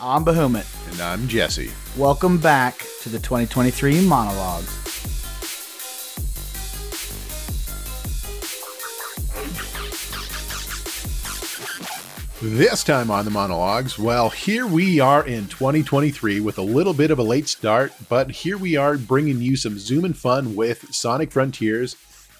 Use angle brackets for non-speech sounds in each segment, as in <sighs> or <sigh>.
I'm Bahumet. And I'm Jesse. Welcome back to the 2023 Mana Logs. This time on the Mana Logs, well, here we are in 2023 with a little bit of a late start, but here we are bringing you some zoom and fun with Sonic Frontiers.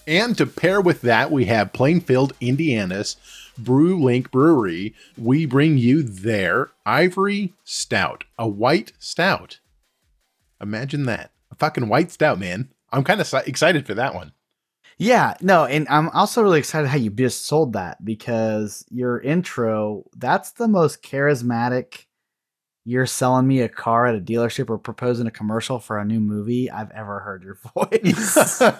And to pair with that, we have Plainfield, Indiana's Brew Link Brewery. We bring you their Ivory Stout, a white stout. Imagine that. A fucking white stout, man. I'm kind of excited for that one. Yeah, no, and I'm also really excited how you just sold that because your intro, that's the most charismatic you're selling me a car at a dealership or proposing a commercial for a new movie I've ever heard your <laughs> voice. I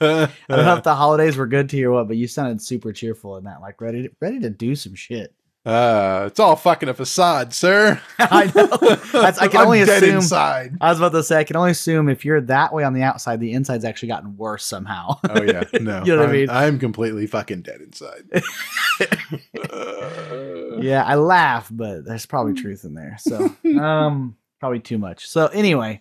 don't know if the holidays were good to you or what, but you sounded super cheerful in that, like ready to, ready to do some shit. Uh, it's all fucking a facade, sir. <laughs> I know. That's, I can <laughs> only assume. Inside. I was about to say, I can only assume if you're that way on the outside, the inside's actually gotten worse somehow. oh yeah, <laughs> no, you know what I'm, I mean. I'm completely fucking dead inside. yeah, I laugh, but there's probably truth in there. So, um, probably too much. So anyway,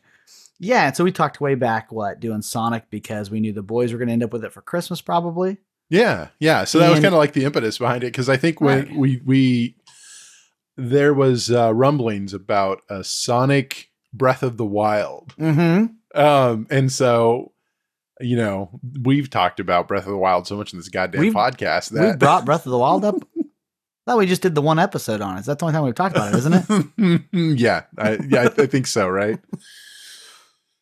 yeah. So we talked way back, what doing Sonic because we knew the boys were going to end up with it for Christmas, probably. Yeah, yeah. So that and, was kind of like the impetus behind it because I think when right. we we there was uh, rumblings about a Sonic Breath of the Wild, mm-hmm. um, and so you know we've talked about Breath of the Wild so much in this goddamn we've, podcast that we brought Breath of the Wild up. <laughs> thought we just did the one episode on it. That's the only time we've talked about it, isn't it? <laughs> yeah, I, yeah, I, I think so. Right.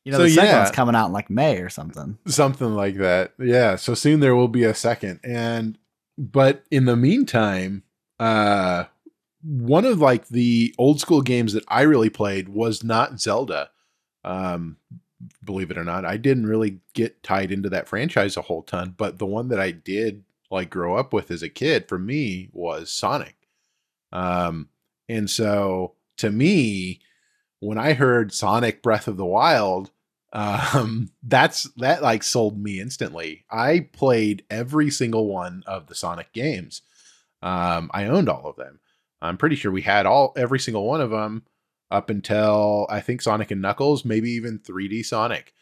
You know, so, the second yeah, one's coming out in like May or something. Something like that. Yeah. So soon there will be a second. And but in the meantime, uh one of like the old school games that I really played was not Zelda. Um believe it or not, I didn't really get tied into that franchise a whole ton, but the one that I did like grow up with as a kid for me was Sonic. Um and so to me, when I heard Sonic Breath of the Wild, um that's that like sold me instantly. I played every single one of the sonic games. Um i owned all of them. I'm pretty sure we had all every single one of them up until i think sonic and knuckles maybe even 3d sonic.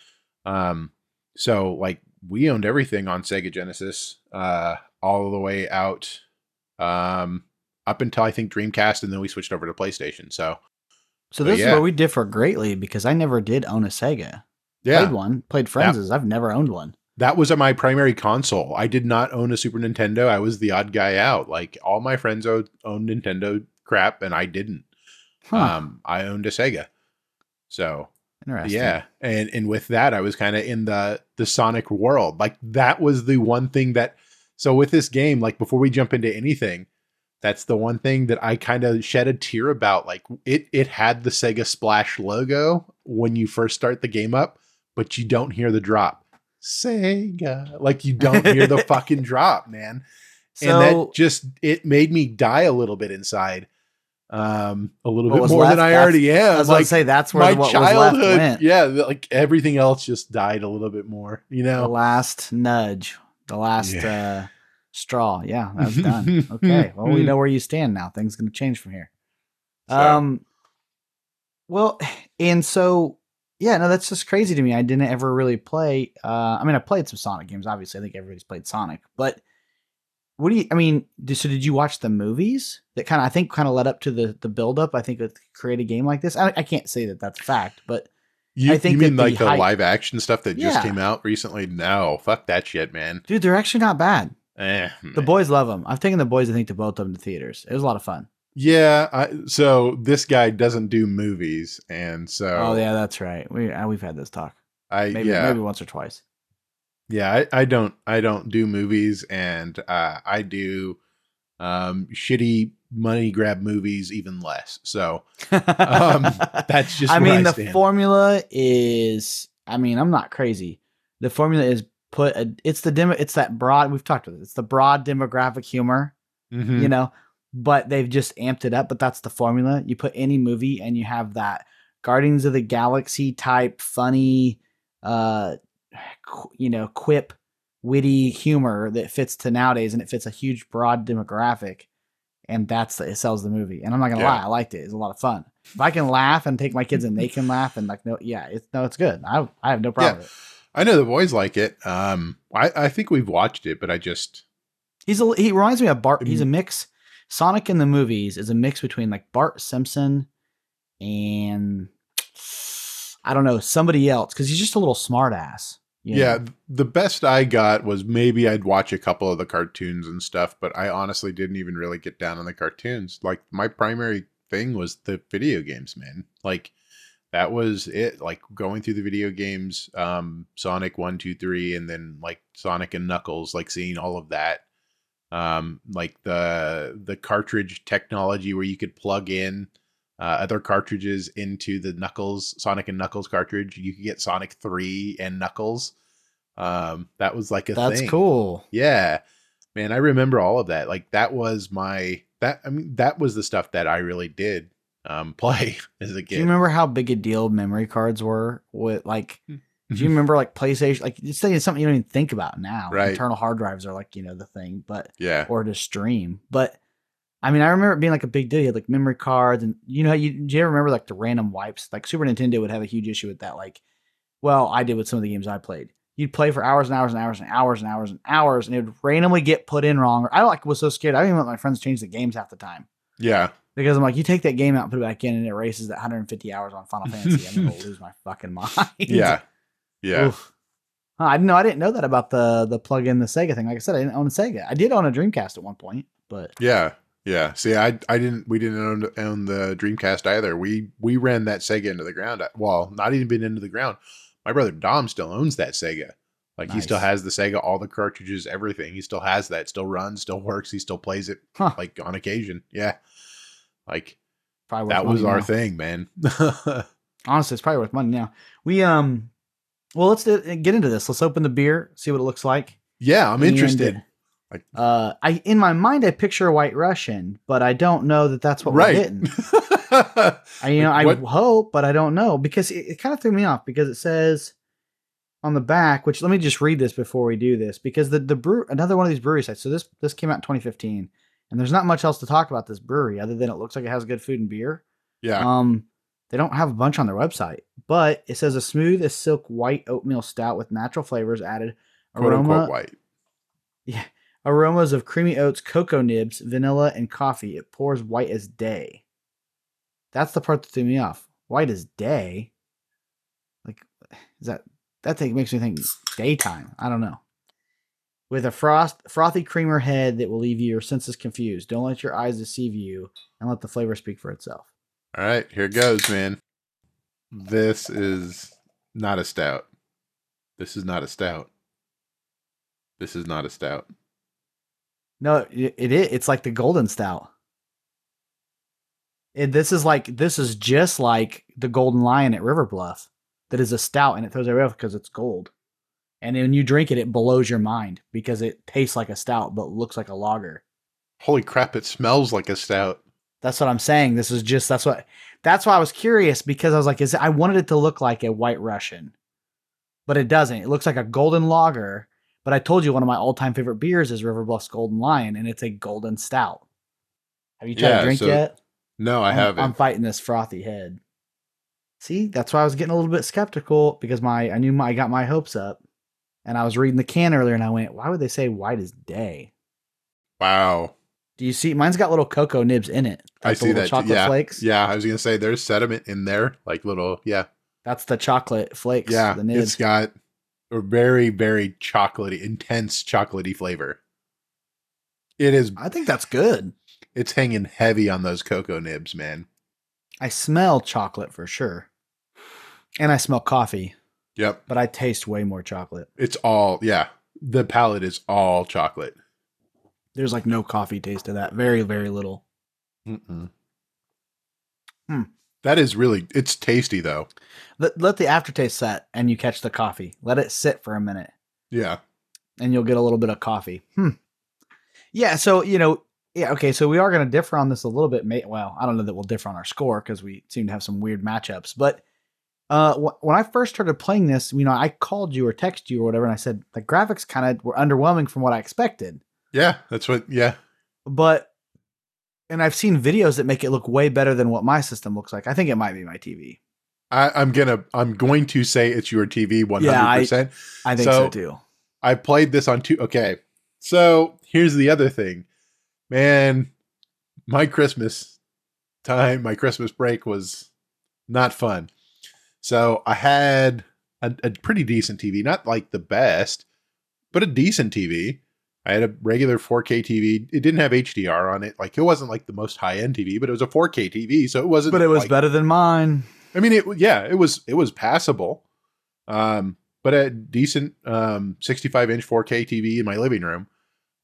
Um so like we owned everything on sega genesis uh all the way out um up until i think dreamcast and then we switched over to playstation so. So this yeah. is where we differ greatly because i never did own a sega yeah. Played one. Played Friends. I've never owned one. That was my primary console. I did not own a Super Nintendo. I was the odd guy out. Like all my friends owned, owned Nintendo crap, and I didn't. Huh. Um, I owned a Sega. So yeah, and and with that, I was kind of in the the Sonic world. Like that was the one thing that. So with this game, like before we jump into anything, that's the one thing that I kind of shed a tear about. Like it it had the Sega Splash logo when you first start the game up, but you don't hear the drop. Sega. Like you don't hear the <laughs> fucking drop, man. So, and that just it made me die a little bit inside. Um a little bit more left, than I already am. I was like say that's where my childhood, yeah, like everything else just died a little bit more, you know. The last nudge, the last yeah. uh straw. Yeah, that's done. <laughs> okay. Well, we know where you stand now. Things going to change from here. So. Um well, <sighs> and so yeah, no, that's just crazy to me. I didn't ever really play. Uh, I mean, I played some Sonic games. Obviously, I think everybody's played Sonic. But what do you? I mean, so did you watch the movies that kind of? I think kind of led up to the the build up. I think to create a game like this. I, I can't say that that's fact, but you, I think you mean like the, hype, live action stuff that yeah. just came out recently? No, fuck that shit, man. Dude, they're actually not bad. Eh, the boys love them. I've taken the boys, I think, to both of them to theaters. It was a lot of fun. Yeah, I, so this guy doesn't do movies, and so oh yeah, that's right. We uh, we've had this talk. I maybe, yeah maybe once or twice. Yeah, I, I don't I don't do movies, and uh, I do um, shitty money grab movies even less. So um, <laughs> that's just. I mean, I the formula is. I mean, I'm not crazy. The formula is put. A, it's the demo. It's that broad. We've talked about it. It's the broad demographic humor. Mm-hmm. You know, but they've just amped it up. But that's the formula. You put any movie and you have that Guardians of the Galaxy type funny, uh, you know, quip, witty humor that fits to nowadays, and it fits a huge broad demographic, and that's it sells the movie. And I'm not gonna yeah. lie, I liked it. It's a lot of fun. if I can laugh and take my kids and they can laugh and like no, yeah, it's no, it's good. I I have no problem Yeah. with it. I know the boys like it. Um, I, I think we've watched it, but I just He's a he reminds me of Bart. Mm-hmm. He's a mix. Sonic in the movies is a mix between like Bart Simpson and I don't know somebody else because he's just a little smartass. yeah. know? The best I got was maybe I'd watch a couple of the cartoons and stuff, but I honestly didn't even really get down on the cartoons. Like my primary thing was the video games, man. Like that was it. Like going through the video games, um, Sonic one, two, three, and then like Sonic and Knuckles, like seeing all of that. Um, like the the cartridge technology where you could plug in uh, other cartridges into the Knuckles Sonic and Knuckles cartridge. You could get Sonic Three and Knuckles. Um, that was like a that's thing. cool. Yeah, man, I remember all of that. Like that was my that. I mean, that was the stuff that I really did um <laughs> play as a kid. Do you remember how big a deal memory cards were with like? Do you mm-hmm. remember like PlayStation? Like it's saying something you don't even think about now. Right. Internal hard drives are like you know the thing, but yeah, or to stream. But I mean, I remember it being like a big deal. You had like memory cards, and you know, you do you ever remember like the random wipes? Like Super Nintendo would have a huge issue with that. Like, well, I did with some of the games I played. You'd play for hours and hours and hours and hours and hours and hours, and it would randomly get put in wrong. Or I like was so scared. I didn't even let my friends change the games half the time yeah, because I'm like, you take that game out and put it back in, and it erases that 150 hours on Final <laughs> Fantasy. I'm gonna lose my fucking <laughs> mind. yeah, yeah. Oof. I didn't know. I didn't know that about the the plug in the Sega thing. Like I said, I didn't own a Sega. I did own a Dreamcast at one point, but Yeah, yeah. See, I I didn't we didn't own, own the Dreamcast either. We we ran that Sega into the ground. Well, not even been into the ground. My brother Dom still owns that Sega. Like he still has the Sega, all the cartridges, everything. He still has that. Still runs. Still works. He still plays it Huh. like on occasion. Yeah, like that was our now. thing, man. <laughs> Honestly, it's probably worth money now. We um, well, let's do, get into this. Let's open the beer, see what it looks like. yeah, I'm And, interested. Uh, I in my mind I picture a White Russian, but I don't know that that's what we're getting. <laughs> I, you know, I What- hope, but I don't know because it, it kind of threw me off because it says on the back, which let me just read this before we do this because the the brew another one of these brewery sites. So this this came out in 2015, and there's not much else to talk about this brewery other than it looks like it has good food and beer. yeah. Um, they don't have a bunch on their website, but it says a smooth as silk white oatmeal stout with natural flavors added, quote aroma unquote white. yeah, aromas of creamy oats, cocoa nibs, vanilla, and coffee. It pours white as day. That's the part that threw me off. White as day. Like, is that that thing makes me think daytime? I don't know. With a frost frothy creamer head that will leave your senses confused. Don't let your eyes deceive you, and let the flavor speak for itself. All right, here goes, man. This is not a stout. This is not a stout. This is not a stout. No, it. It's like the golden stout. It, this is like this is just like the golden lion at River Bluff. That is a stout, and it throws everybody off because it's gold. And when you drink it, it blows your mind because it tastes like a stout but looks like a lager. Holy crap, it smells like a stout. That's what I'm saying. This is just that's what that's why I was curious because I was like, is it, I wanted it to look like a White Russian, but it doesn't. It looks like a golden lager. But I told you one of my all time favorite beers is River Bluff's Golden Lion, and it's a golden stout. Have you tried Yeah, to drink so yet? No, I I'm- haven't. I'm fighting this frothy head. See, that's why I was getting a little bit skeptical because my I knew my, I got my hopes up, and I was reading the can earlier, and I went, "Why would they say white as day?" wow. Do you see? Mine's got little cocoa nibs in it. I Like the see little that. chocolate yeah. flakes. Yeah, I was gonna say there's sediment in there, like little. Yeah, That's the chocolate flakes. yeah. the nibs. It's got a very, very chocolatey, intense chocolatey flavor. It is. I think that's good. It's hanging heavy on those cocoa nibs, man. I smell chocolate for sure, and I smell coffee, Yep. but I taste way more chocolate. It's all. Yeah. The palate is all chocolate. There's like no coffee taste to that. Very, very little. Mm-mm. Hmm. That is really. It's tasty though. Let, let the aftertaste set, and you catch the coffee. Let it sit for a minute. Yeah. and you'll get a little bit of coffee. Hmm. Yeah, so you know, yeah, okay, so we are going to differ on this a little bit. Well, I don't know that we'll differ on our score because we seem to have some weird matchups. But uh, wh- when I first started playing this, you know, I called you or texted you or whatever, and I said the graphics kind of were underwhelming from what I expected. Yeah. That's what. Yeah. But And I've seen videos that make it look way better than what my system looks like. I think it might be my TV. I, I'm gonna I'm going to say it's your TV 100. Yeah, I- I think so, So- too. I played this on two. Okay, so here's the other thing, man. My Christmas time, my Christmas break was not fun. So I had a, a pretty decent TV, not like the best, but a decent TV. I had a regular 4K TV. It didn't have HDR on it. Like it wasn't like the most high end TV, but it was a 4K TV, so it wasn't. But it was like- better than mine. I mean, it yeah, it was it was passable, um, but a decent um, 65 inch 4K TV in my living room.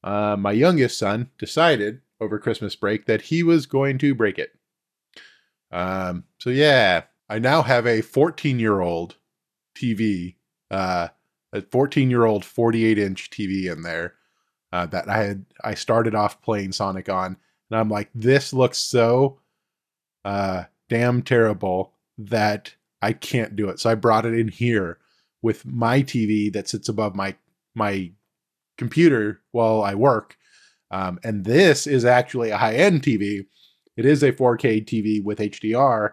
Uh, my youngest son decided over Christmas break that he was going to break it. Um, so yeah, I now have a 14 year old TV, uh, a 14 year old 48 inch TV in there uh, that I had. I started off playing Sonic on, and I'm like, this looks so uh, damn terrible that I can't do it. So I brought it in here with my TV that sits above my my computer while I work. Um, and this is actually a high end TV. It is a 4K TV with HDR.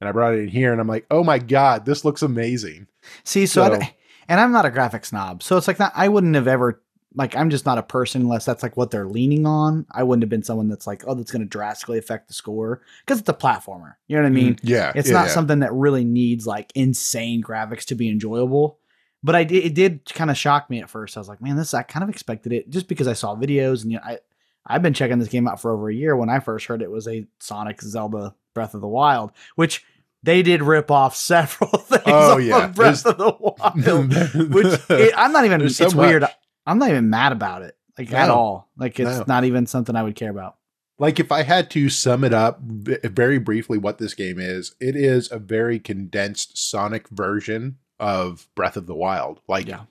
And I brought it in here and I'm like, oh my God, this looks amazing. See, so, So- and I'm not a graphic snob, so it's like not, I wouldn't have ever like I'm just not a person unless that's like what they're leaning on. I wouldn't have been someone that's like, oh, that's going to drastically affect the score because it's a platformer. You know what I mean? yeah. It's yeah, not yeah. something that really needs like insane graphics to be enjoyable. But I did, it did kind of shock me at first. I was like, man, this I kind of expected it just because I saw videos and you know, I I've been checking this game out for over a year. When I first heard it was a Sonic Zelda Breath of the Wild, which they did rip off <laughs> several things Oh, yeah. of Breath of the Wild. <laughs> which it, I'm not even. It's so weird. much. I'm not even mad about it, like at all. Like it's No. not even something I would care about. like if I had to sum it up v- very briefly what this game is, it is a very condensed Sonic version of Breath of the Wild. Like Yeah.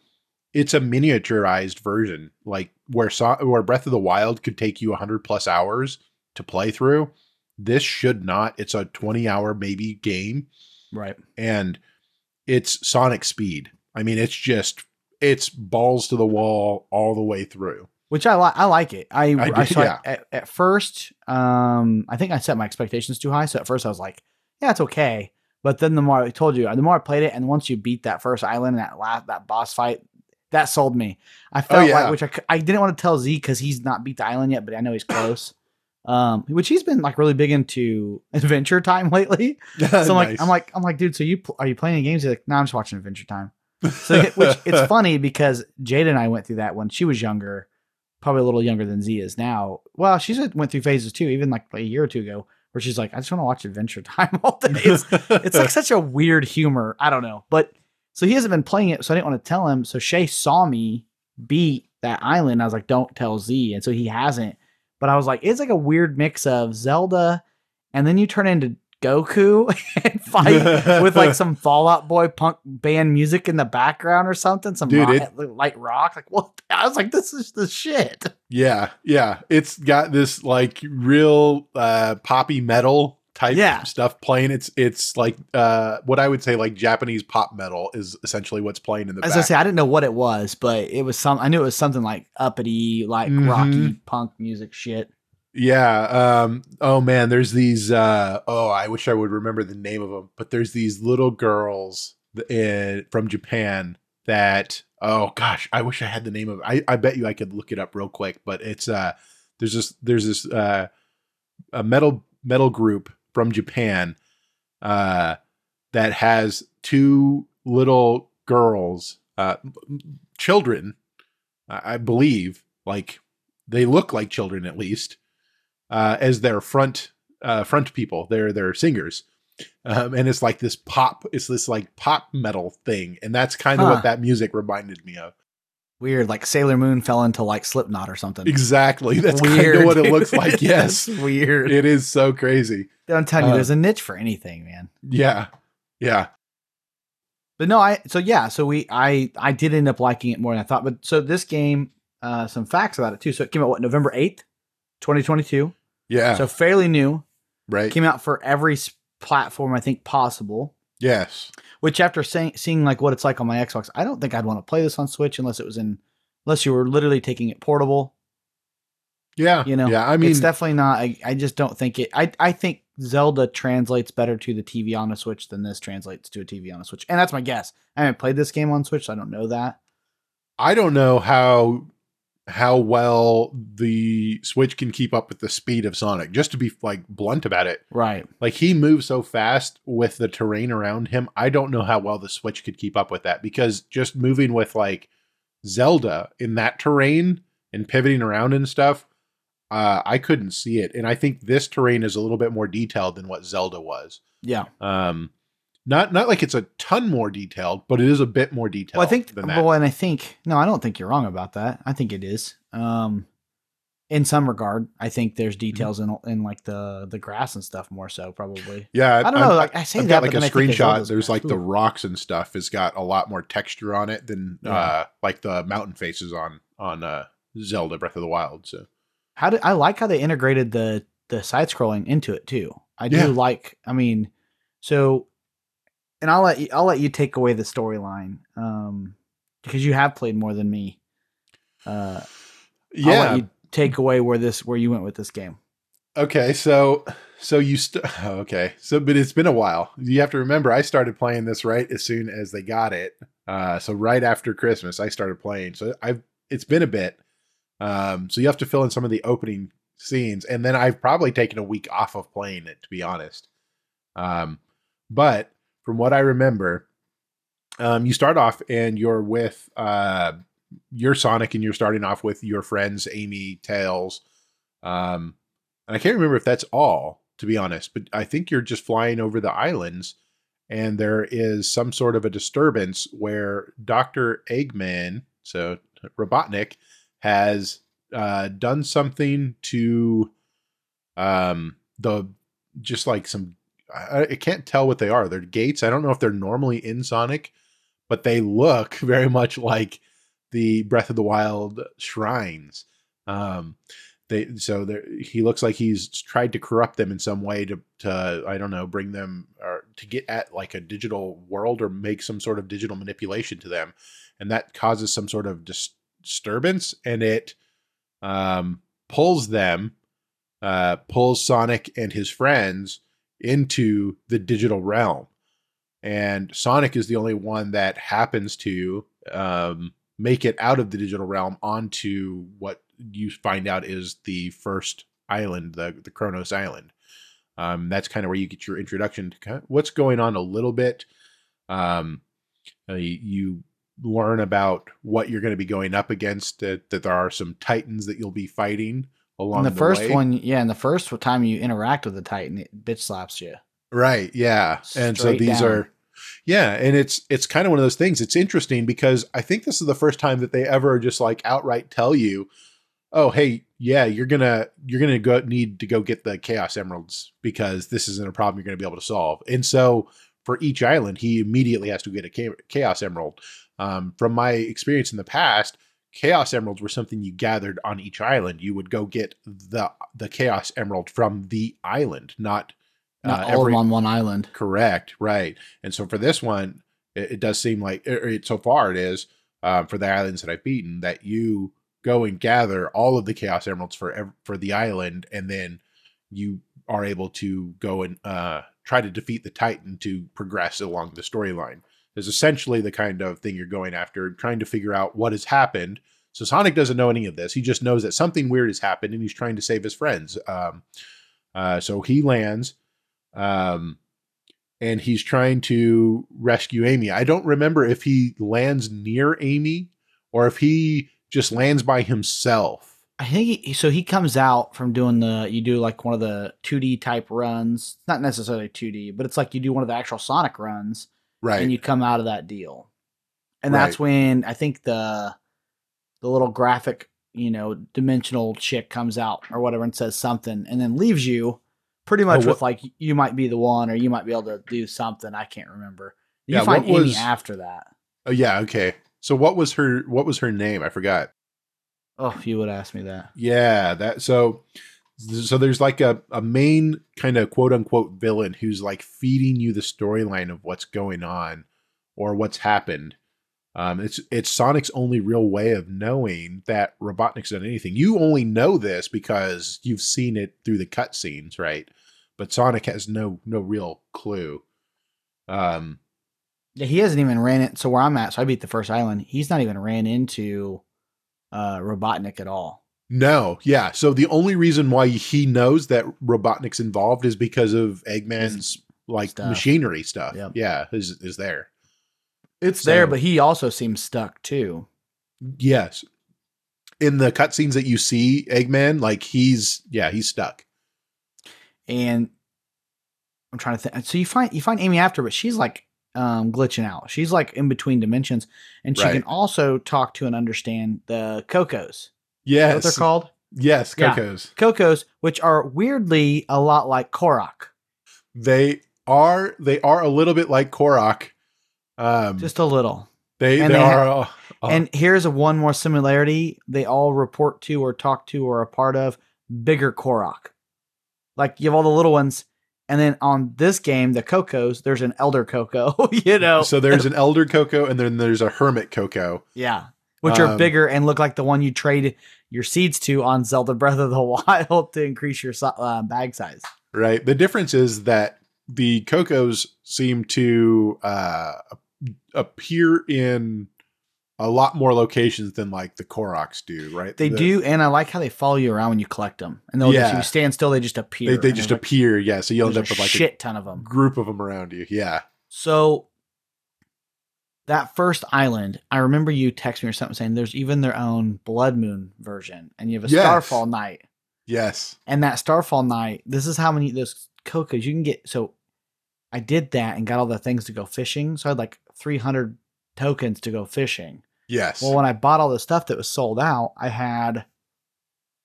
it's a miniaturized version, like where so- where Breath of the Wild could take you 100 plus hours to play through. This should not. It's a 20 hour maybe game Right. and it's Sonic speed. I mean, it's just it's balls to the wall all the way through. Which I like. I like it. I, I I, so yeah. at, at first, um, I think I set my expectations too high. So at first I was like, yeah, it's okay. But then the more I told you, the more I played it, and once you beat that first island, and that last that boss fight, that sold me. I felt Oh, yeah. like, which I, I didn't want to tell Z because he's not beat the island yet, but I know he's close. Um, which he's been like really big into <laughs> Adventure Time lately. <laughs> So I'm like, I'm like, I'm like, dude. So you pl- are you playing any games? He's like, no, I'm just watching Adventure Time. So which it's <laughs> funny because Jade and I went through that when she was younger, probably a little younger than Z is now. Well, she went through phases too, even like a year or two ago, where she's like, I just want to watch Adventure Time <laughs> all day. It's it's like such a weird humor. I don't know, but so he hasn't been playing it, so I didn't want to tell him. So Shay saw me beat that island. I was like, don't tell Z, and so he hasn't. But I was like, it's like a weird mix of Zelda, and then you turn into Goku <laughs> and fight with like some <laughs> Fall Out Boy punk band music in the background or something, some Dude, rock, light rock. Like what? I was like, this is the shit. Yeah, yeah. It's got this like real uh poppy metal type Yeah. stuff playing. It's it's like uh what I would say like Japanese pop metal is essentially what's playing in the As back. I say, I didn't know what it was, but it was some. I knew it was something like uppity, like Mhm. rocky punk music shit. Yeah. Um oh man, there's these uh oh, I wish I would remember the name of them, but there's these little girls in, from Japan that oh gosh, I wish I had the name of I I bet you I could look it up real quick, but it's uh there's this there's this uh a metal metal group from Japan uh that has two little girls uh children I I believe like they look like children at least uh as their front uh front people they're they're singers um, and it's like this pop it's this like pop metal thing and that's kind of Huh. what that music reminded me of Weird, like Sailor Moon fell into like Slipknot or something. exactly <laughs> that's kind of what it looks like <laughs> yes <laughs> weird. it is so crazy I'm telling you, uh, there's a niche for anything, man. yeah yeah But no, I so yeah, so we I I did end up liking it more than I thought. But so this game, uh, some facts about it too. So it came out what November eighth, twenty twenty two. Yeah So fairly new. right Came out for every platform I think possible. yes Which after saying seeing like what it's like on my Xbox, I don't think I'd want to play this on Switch unless it was in unless you were literally taking it portable. Yeah, You know, yeah. I mean, it's definitely not. I, I just don't think it. I I think Zelda translates better to the TV on a Switch than this translates to a TV on a Switch, and that's my guess. I haven't played this game on Switch, so I don't know that. I don't know how how well the Switch can keep up with the speed of Sonic. Just to be like blunt about it, Right. like he moves so fast with the terrain around him. I don't know how well the Switch could keep up with that because just moving with like Zelda in that terrain and pivoting around and stuff, uh, I couldn't see it. And I think this terrain is a little bit more detailed than what Zelda was. Yeah. Um, not not like it's a ton more detailed, but it is a bit more detailed. Well, I think. than that. Well, and I think no, I don't think you're wrong about that. I think it is. Um, in some regard, I think there's Mm-hmm. details in in like the the grass and stuff more so probably. Yeah, I don't know. Like I say I've that, got like a screenshot. There's like the rocks and stuff has got a lot more texture on it than Yeah. uh like the mountain faces on on uh Zelda Breath of the Wild. So How did I like how they integrated the the side scrolling into it too? I do Yeah. like. I mean, so, and I'll let you, I'll let you take away the storyline, um, because you have played more than me. Uh, I'll yeah. let you take away where this where you went with this game. Okay, so so you st- <laughs> okay, so but it's been a while. You have to remember, I started playing this right as soon as they got it. Uh, so right after Christmas, I started playing. So I've it's been a bit. Um, so you have to fill in some of the opening scenes, and then I've probably taken a week off of playing it to be honest. Um, but from what I remember, um, you start off and you're with uh, Sonic, and you're starting off with your friends Amy, Tails. Um, and I can't remember if that's all, to be honest, but I think you're just flying over the islands and there is some sort of a disturbance where Dr. Eggman, so Robotnik, has uh, done something to um, the just like some. I, I can't tell what they are. They're gates. I don't know if they're normally in Sonic, but they look <laughs> very much like the Breath of the Wild shrines. Um, they so he looks like he's tried to corrupt them in some way to to I don't know bring them or to get at like a digital world or make some sort of digital manipulation to them, and that causes some sort of dis- disturbance and it um, pulls them, uh, pulls Sonic and his friends into the digital realm, and Sonic is the only one that happens to um, make it out of the digital realm onto what you find out is the first island, the the Kronos Island. Um, that's kind of where you get your introduction to kind of what's going on a little bit. Um, uh, you, learn about what you're going to be going up against. That, that there are some titans that you'll be fighting along In the, the first way. one, yeah, in the first time you interact with the Titan, it bitch slaps you. Right. Yeah. and so these down. are yeah, and it's it's kind of one of those things. It's interesting because I think this is the first time that they ever just like outright tell you, "Oh, hey, yeah, you're going to you're to go need to go get the chaos emeralds because this isn't a problem you're going to be able to solve." And so for each island, he immediately has to get a chaos emerald. Um, from my experience in the past, chaos emeralds were something you gathered on each island. You would go get the the chaos emerald from the island, not Not uh, all every- on one island. Correct, right. And so for this one, it, it does seem like or it, so far it is um, for the islands that I've beaten that you go and gather all of the chaos emeralds for for the island, and then you are able to go and uh, try to defeat the Titan to progress along the storyline. Is essentially the kind of thing you're going after, trying to figure out what has happened. So Sonic doesn't know any of this. He just knows that something weird has happened, and he's trying to save his friends. Um, uh, so he lands. Um, and he's trying to rescue Amy. I don't remember if he lands near Amy or if he just lands by himself. I think he, so. He comes out from doing the you do like one of the 2D type runs, not necessarily 2D, but it's like you do one of the actual Sonic runs, Right. and you come out of that deal, and that's when I think the the little graphic, you know, dimensional chick comes out or whatever and says something, and then leaves you pretty much Oh, with like you might be the one or you might be able to do something. I can't remember. You Yeah, find what Amy after that. oh yeah, okay. So what was her what was her name? I forgot. Oh, you would ask me that. Yeah, that so so there's like a, a main kind of quote unquote villain who's like feeding you the storyline of what's going on or what's happened. Um, it's it's Sonic's only real way of knowing that Robotnik's done anything. You only know this because you've seen it through the cutscenes, right? But Sonic has no no real clue. Um, Yeah, he hasn't even ran it. So where I'm at, so I beat the first island. He's not even ran into uh Robotnik at all. No, yeah. So the only reason why he knows that Robotnik's involved is because of Eggman's like stuff. machinery stuff. Yep. Yeah, is is there. It's there, but he also seems stuck too. Yes. In the cutscenes that you see, Eggman, like he's yeah, he's stuck. And I'm trying to think. So you find you find Amy after, but she's like um glitching out. She's like in between dimensions, and she Right. can also talk to and understand the Kocos. That what Yes. they're called? Yes, Yeah. Kocos. Kocos, which are weirdly a lot like Korok. They are they are a little bit like Korok. Um Just a little. they they, they are uh, uh, And here's a one more similarity. They all report to or talk to or are part of bigger Korok. Like you have all the little ones, and then on this game, the Kocos, there's an elder Koco, <laughs> you know. so there's <laughs> an elder Koco and then there's a hermit Koco. Yeah. Which are Um, bigger and look like the one you trade your seeds to on Zelda Breath of the <laughs> Wild to increase your uh, bag size. Right. The difference is that the Kocos seem to uh appear in a lot more locations than like the Koroks do, right? They The- do, and I like how they follow you around when you collect them. And they'll just Yeah. you stand still, they just appear. They, they just there's, like, appear, yeah. So you end up with like a shit ton of them. group of them around you. Yeah. So that first island, I remember you text me or something saying there's even their own Blood Moon version, and you have a Yes. Starfall Night. Yes. And that Starfall Night, this is how many those kocos you can get. So I did that and got all the things to go fishing. So I had like 300 tokens to go fishing. Yes. Well, when I bought all the stuff that was sold out, I had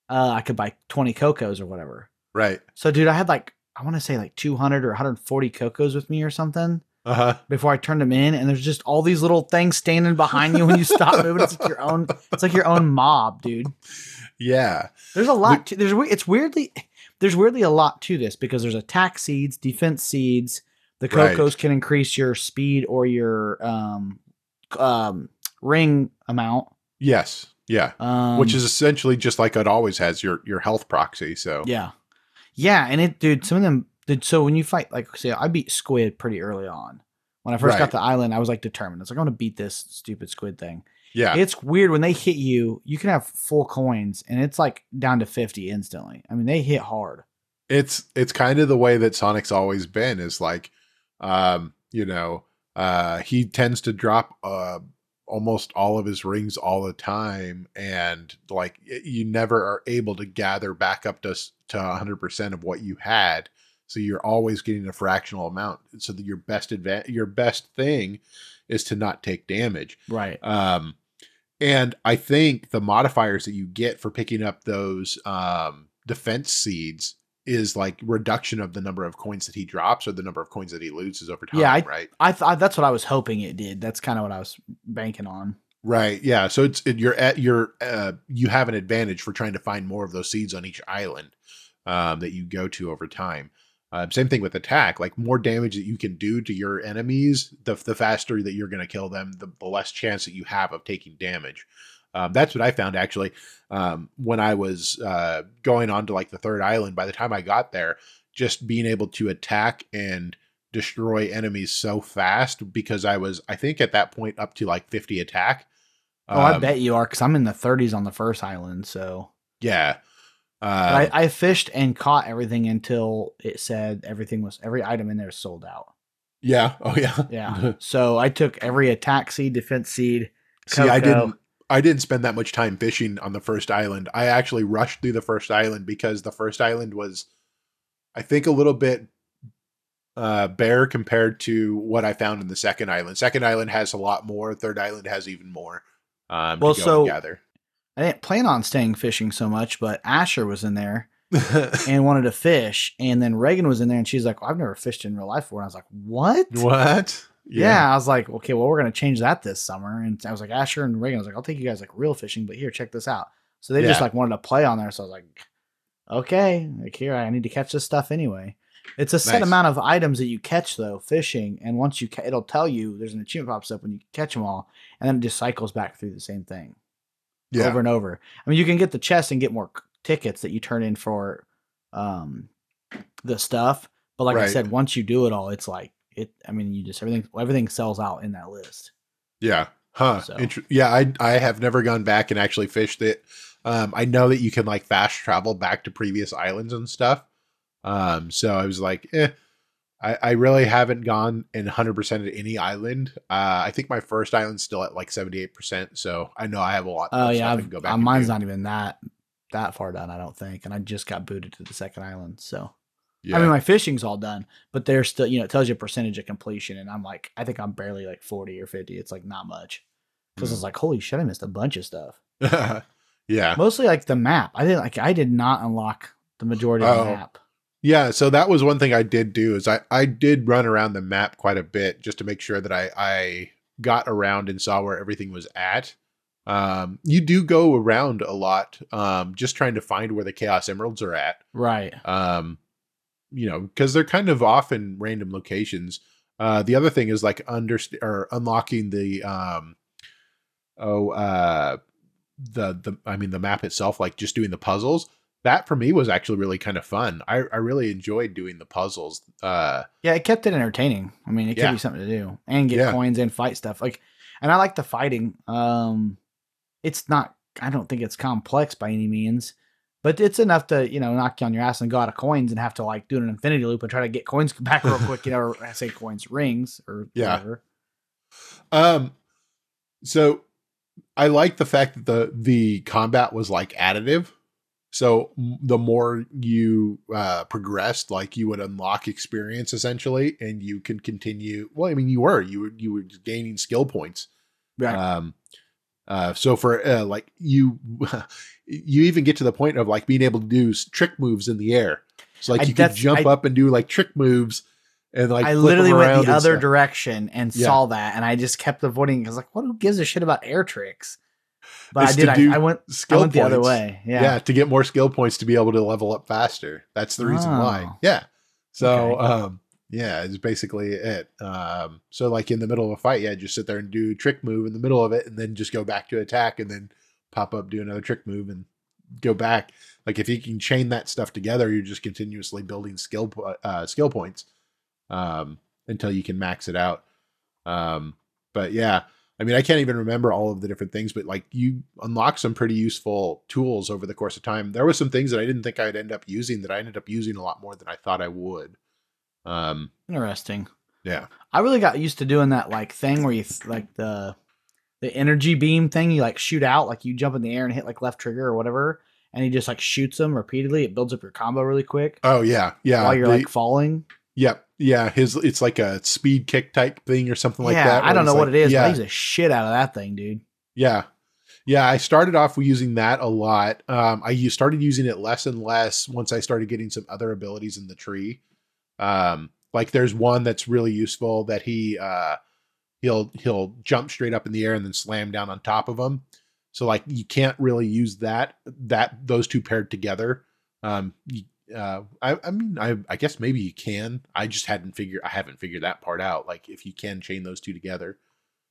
uh I could buy 20 kocos or whatever. right. So dude, I had like I want to say like 200 or 140 kocos with me or something Uh huh. before I turned them in and there's just all these little things standing behind you when you stop moving. It's like your own it's like your own mob, dude. Yeah. There's a lot to there's it's weirdly there's weirdly a lot to this because there's attack seeds, defense seeds. The Right. kocos can increase your speed or your um um ring amount. Yes. Yeah. Um Which is essentially just like it always has your your health proxy. So Yeah. Yeah, and it dude, some of them did so when you fight like say I beat Squid pretty early on. When I first Right. got the island, I was like determined. I was like, I'm gonna beat this stupid squid thing. yeah. It's weird when they hit you, you can have full coins and it's like down to 50 instantly. I mean, they hit hard. it's it's kind of the way that Sonic's always been is like um you know uh he tends to drop uh almost all of his rings all the time and like you never are able to gather back up to to 100% of what you had so you're always getting a fractional amount so that your best advan- your best thing is to not take damage Right. um, and I think the modifiers that you get for picking up those um, defense seeds is like reduction of the number of coins that he drops or the number of coins that he loses over time. Yeah, I- right. I thought that's what I was hoping it did. That's kind of what I was banking on. Right. Yeah. So it's it, you're at you're uh, you have an advantage for trying to find more of those seeds on each island um, that you go to over time. Um, same thing with attack. Like more damage that you can do to your enemies, the the faster that you're going to kill them, the, the less chance that you have of taking damage. Um, that's what I found actually um, when I was uh, going on to like the third island. By the time I got there, just being able to attack and destroy enemies so fast because I was I think at that point up to like 50 attack. Oh, I Um, bet you are because I'm in the 30s on the first island. So Yeah. Uh, I, I fished and caught everything until it said everything was every item in there is sold out. yeah. Oh yeah. Yeah. <laughs> so I took every attack seed, defense seed. See, I didn't. I didn't spend that much time fishing on the first island. I actually rushed through the first island because the first island was, I think, a little bit uh, bare compared to what I found in the second island. Second island has a lot more. Third island has even more. Um, Well, to go so- and gather. I didn't plan on staying fishing so much, but Asher was in there <laughs> and wanted to fish. And then Reagan was in there and she's like, well, I've never fished in real life before. And I was like, What? what? Yeah. I was like, Okay, well, we're going to change that this summer. And I was like, Asher and Reagan, I was like, I'll take you guys like real fishing, but here, check this out. So they just like wanted to play on there. So I was like, Okay, like here, I need to catch this stuff anyway. It's a set Nice. amount of items that you catch though, fishing, and once you ca- it'll tell you there's an achievement pops up when you catch them all, and then it just cycles back through the same thing Yeah. over and over. I mean, you can get the chest and get more tickets that you turn in for um the stuff, but like I said, once you do it all, it's like it. I mean, you just everything everything sells out in that list. Yeah. Huh. So- Inter- yeah, I I have never gone back and actually fished it. Um, I know that you can like fast travel back to previous islands and stuff. Um, so I was like, eh, I, I really haven't gone in 100% at any island. Uh, I think my first island's still at like 78%. So I know I have a lot. Oh yeah, I can go back uh, mine's do. not even that that far done, I don't think, and I just got booted to the second island. So Yeah. I mean, my fishing's all done, but there's still you know it tells you a percentage of completion, and I'm like, I think I'm barely like 40 or 50. It's like not much because Hmm. it's like, holy shit, I missed a bunch of stuff. <laughs> yeah. Mostly like the map. I didn't like I did not unlock the majority of the Oh. map. Yeah, so that was one thing I did do is I I did run around the map quite a bit just to make sure that I I got around and saw where everything was at. Um, you do go around a lot, um, just trying to find where the Chaos Emeralds are at. Right. Um, you know, because they're kind of often random locations. Uh, the other thing is like under or unlocking the um, oh uh, the the I mean the map itself, like just doing the puzzles. That for me was actually really kind of fun. I I really enjoyed doing the puzzles. Uh, Yeah, it kept it entertaining. I mean, it Yeah. be something to do and get Yeah. coins and fight stuff. Like, and I like the fighting. Um, it's not. I don't think it's complex by any means, but it's enough to you know knock you on your ass and go out of coins and have to like do an infinity loop and try to get coins <laughs> back real quick. You know, or I say coins, rings, or Yeah. whatever. Um, so I like the fact that the the combat was like additive. So the more you uh, progressed, like you would unlock experience essentially, and you can continue. Well, I mean, you were you were you were gaining skill points. Right. Um, uh, so for uh, like you, <laughs> you even get to the point of like being able to do trick moves in the air. So like I- you could jump I- up and do like trick moves, and like I literally went the other stuff. direction and Yeah. saw that, and I just kept avoiding because like, what? Who gives a shit about air tricks? But I did. do I, I went. I skill went the other way. Yeah. Yeah. to get more skill points to be able to level up faster. That's the reason why. Oh. Yeah. So Okay. um yeah, it's basically it. Um so like in the middle of a fight, yeah, just sit there and do trick move in the middle of it and then just go back to attack and then pop up, do another trick move and go back. Like if you can chain that stuff together, you're just continuously building skill uh skill points um until you can max it out. Um but yeah, I mean, I can't even remember all of the different things, but like you unlock some pretty useful tools over the course of time. There were some things that I didn't think I'd end up using that I ended up using a lot more than I thought I would. Um, Interesting. yeah. I really got used to doing that like thing where you like the the energy beam thing. You like shoot out, like you jump in the air and hit like left trigger or whatever, and he just like shoots them repeatedly. It builds up your combo really quick Oh yeah, yeah. while you're the- like falling. yep, yeah. His it's like a speed kick type thing or something like yeah, that. I don't know it's what it is, Yeah, but he's a shit out of that thing, dude. Yeah. Yeah, I started off using that a lot. Um, I started using it less and less once I started getting some other abilities in the tree. Um, like there's one that's really useful that he uh, he'll he'll jump straight up in the air and then slam down on top of them. So like you can't really use that that those two paired together. Um, you, uh, I, I mean, I, I guess maybe you can. I just hadn't figured. I haven't figured that part out. Like if you can chain those two together.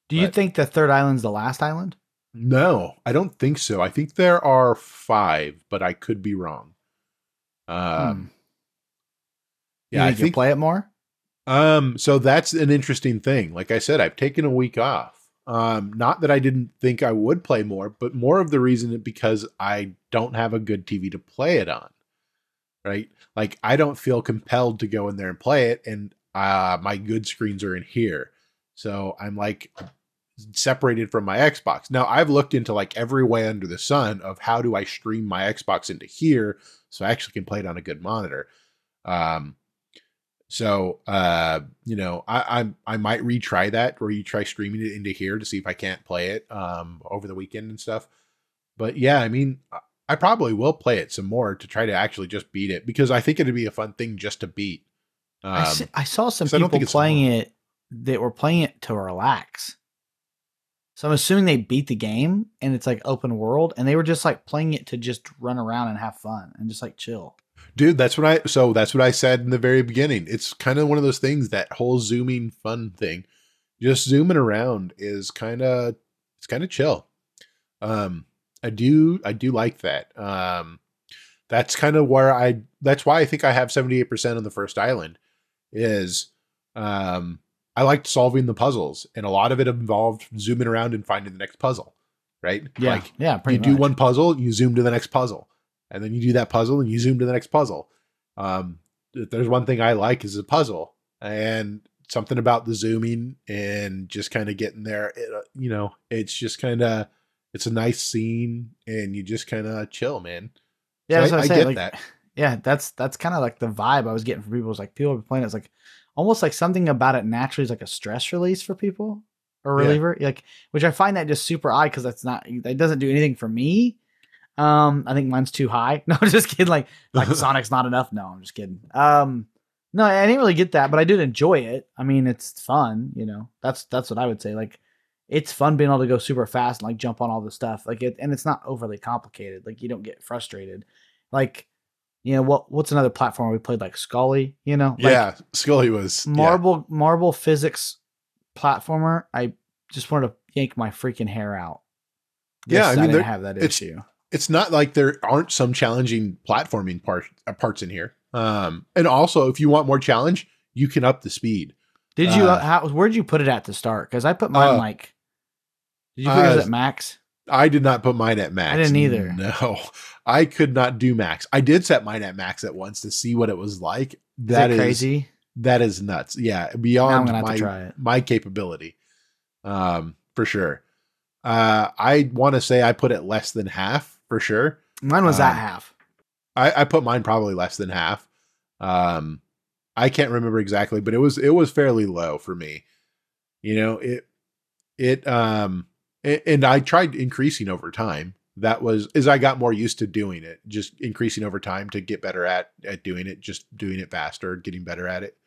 Do you think the third island's the last island? No, I don't think so. I think there are five, but I could be wrong. Um, Hmm. yeah, you I think, think. play it more. um, so that's an interesting thing. Like I said, I've taken a week off. Um, not that I didn't think I would play more, but more of the reason because I don't have a good TV to play it on. Right? Like I don't feel compelled to go in there and play it, and uh, my good screens are in here. So I'm like separated from my Xbox. Now I've looked into like every way under the sun of how do I stream my Xbox into here so I actually can play it on a good monitor. Um, so uh, you know, I, I I might retry that where you try streaming it into here to see if I can't play it um over the weekend and stuff. But yeah, I mean, I- probably will play it some more to try to actually just beat it because I think it'd be a fun thing just to beat. Um, I, s- I saw some 'cause I don't people playing it that were playing it to relax. So I'm assuming they beat the game and it's like open world, and they were just like playing it to just run around and have fun and just like chill. Dude, that's what I so that's what I said in the very beginning. It's kind of one of those things that whole zooming fun thing. Just zooming around is kind of it's kind of chill. Um I do I do like that. Um that's kind of where I that's why I think I have 78% on the first island is um I liked solving the puzzles and a lot of it involved zooming around and finding the next puzzle, right? Yeah, Like yeah. Pretty you do much. one puzzle, you zoom to the next puzzle, and then you do that puzzle and you zoom to the next puzzle. Um, if there's one thing I like is a puzzle, and something about the zooming and just kind of getting there. It, uh, you know, it's just kind of it's a nice scene, and you just kind of chill, man. Yeah, So that's I- I, I say. get like, that. <sighs> Yeah, that's that's kind of like the vibe I was getting from people. Was like people were playing. It's like almost like something about it naturally is like a stress release for people or Yeah. reliever. Like, which I find that just super odd because that's not it doesn't do anything for me. Um, I think mine's too high. <laughs> No, I'm just kidding. Like, like <laughs> Sonic's not enough. No, I'm just kidding. Um, no, I didn't really get that, but I did enjoy it. I mean, it's fun. You know, that's that's what I would say. Like, it's fun being able to go super fast and like jump on all the stuff. Like, it and it's not overly complicated. Like, you don't get frustrated. Like, you know what? What's another platform we played? Like Skully. You know, like, yeah, Skully was yeah. marble marble physics platformer. I just wanted to yank my freaking hair out. Yeah, I mean, didn't have that it's- issue. it's not like there aren't some challenging platforming part, uh, parts in here. Um, and also, if you want more challenge, you can up the speed. Did you? uh, Uh, how, where'd you put it at to start? Because I put mine Uh, like. Did you put uh, at max? I did not put mine at max. I didn't either. No, I could not do max. I did set mine at max at once to see what it was like. Is That is crazy? that is nuts. Yeah, beyond my my capability, um, for sure. Uh, I want to say I put it less than half for sure. Mine was um, at half. I, I put mine probably less than half. Um, I can't remember exactly, but it was it was fairly low for me. You know it it um and I tried increasing over time. That was as I got more used to doing it, just increasing over time to get better at at doing it, just doing it faster, getting better at it.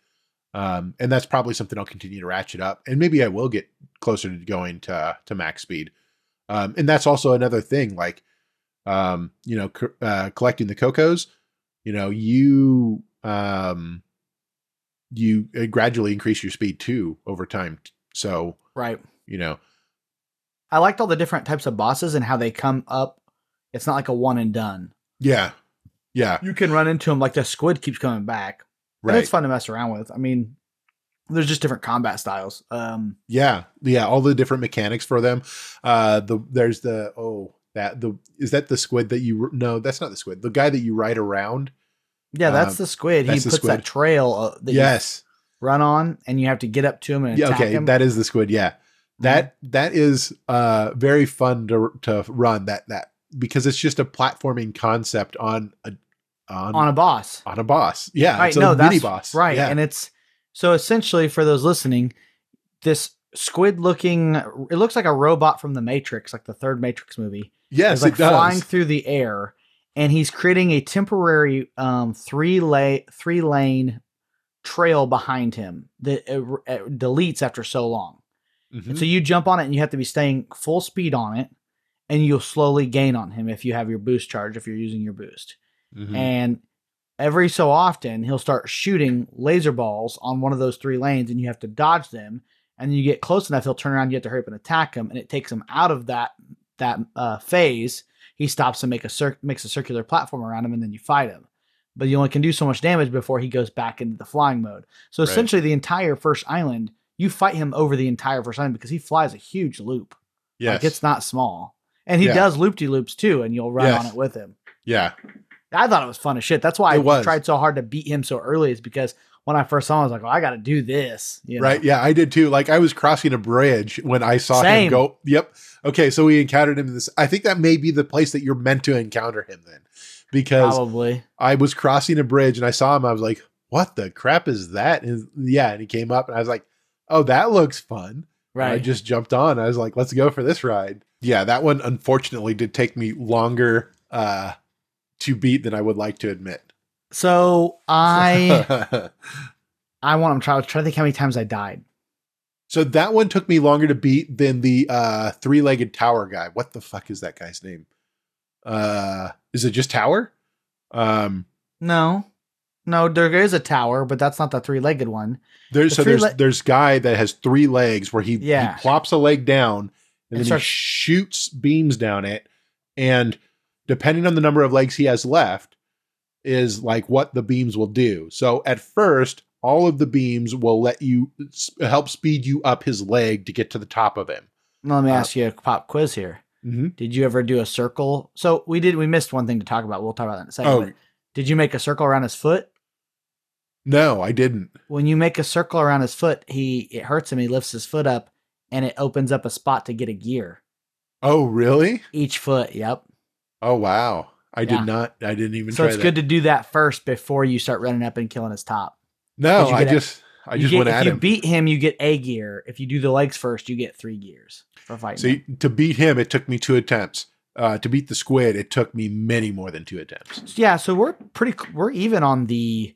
Um, and that's probably something I'll continue to ratchet up, and maybe I will get closer to going to to max speed. Um, and that's also another thing, like um, you know, co- uh, collecting the kocos, you know, you um, you uh, gradually increase your speed too over time. So Right. you know, I liked all the different types of bosses and how they come up. It's not like a one and done. yeah, yeah, You can run into them like the squid keeps coming back. And right, it's fun to mess around with. I mean, there's just different combat styles. Um, yeah, yeah. All the different mechanics for them. Uh, the there's the oh that the is that the squid that you no that's not the squid the guy that you ride around. yeah, that's Um, the squid. He the puts that trail uh, that you yes, run on, and you have to get up to him and yeah, okay, him. that is the squid. Yeah. That that is uh very fun to to run that that because it's just a platforming concept on a on on a boss. on a boss. Yeah, right. it's a No, mini that's boss. right. Yeah. And it's so essentially for those listening, this squid looking, it looks like a robot from the Matrix, like the third Matrix movie. yes, It's like flying through the air, and he's creating a temporary um, three lay three lane trail behind him that uh, uh, deletes after so long. Mhm. And so you jump on it, and you have to be staying full speed on it, and you'll slowly gain on him if you have your boost charge if you're using your boost. Mhm. And every so often, he'll start shooting laser balls on one of those three lanes, and you have to dodge them. And then you get close enough, he'll turn around. You have to hurry up and attack him, and it takes him out of that that uh, phase. He stops and make a cir- makes a circular platform around him, and then you fight him. But you only can do so much damage before he goes back into the flying mode. So Right. essentially, the entire first island, you fight him over the entire first island because he flies a huge loop. yes. Like it's not small, and he Yeah. does loop de loops too, and you'll run Yes. on it with him. yeah. I thought it was fun as shit. That's why It I was. tried so hard to beat him so early. Is because when I first saw him, I was like, "Oh, I got to do this." You know? Right. Yeah, I did too. Like I was crossing a bridge when I saw Same. him go. Yep. Okay, so we encountered him in this. I think that may be the place that you're meant to encounter him then, because Probably. I was crossing a bridge and I saw him. I was like, "What the crap is that?" And yeah, and he came up and I was like, "Oh, that looks fun." And I just jumped on. I was like, "Let's go for this ride." Yeah, that one unfortunately did take me longer uh, to beat than I would like to admit. so I <laughs> I want to try. Try to think how many times I died. So that one took me longer to beat than the uh three-legged tower guy. What the fuck is that guy's name? Uh is it just Tower? Um No, no, there is a tower, but that's not the three-legged one. There's The so there's le- there's guy that has three legs where he, Yeah. he plops a leg down and, And then starts- he shoots beams down it, and depending on the number of legs he has left, is like what the beams will do. So at first, all of the beams will let you help speed you up his leg to get to the top of him. Let me Uh, ask you a pop quiz here. Mm-hmm. Did you ever do a circle? So we did. We missed one thing to talk about. We'll talk about that in a second. Oh did you make a circle around his foot? No, I didn't. When you make a circle around his foot, he it hurts him. He lifts his foot up, and it opens up a spot to get a gear. Oh really? Each foot. Yep. Oh wow! I Yeah. did not. I didn't even. So it's that. good to do that first before you start running up and killing his top. No, I just I You just get- went at him. if you beat him, you get a gear. If you do the legs first, you get three gears for fighting. See, him. to beat him, it took me two attempts. Uh, to beat the squid, it took me many more than two attempts. Yeah, so we're pretty we're even on the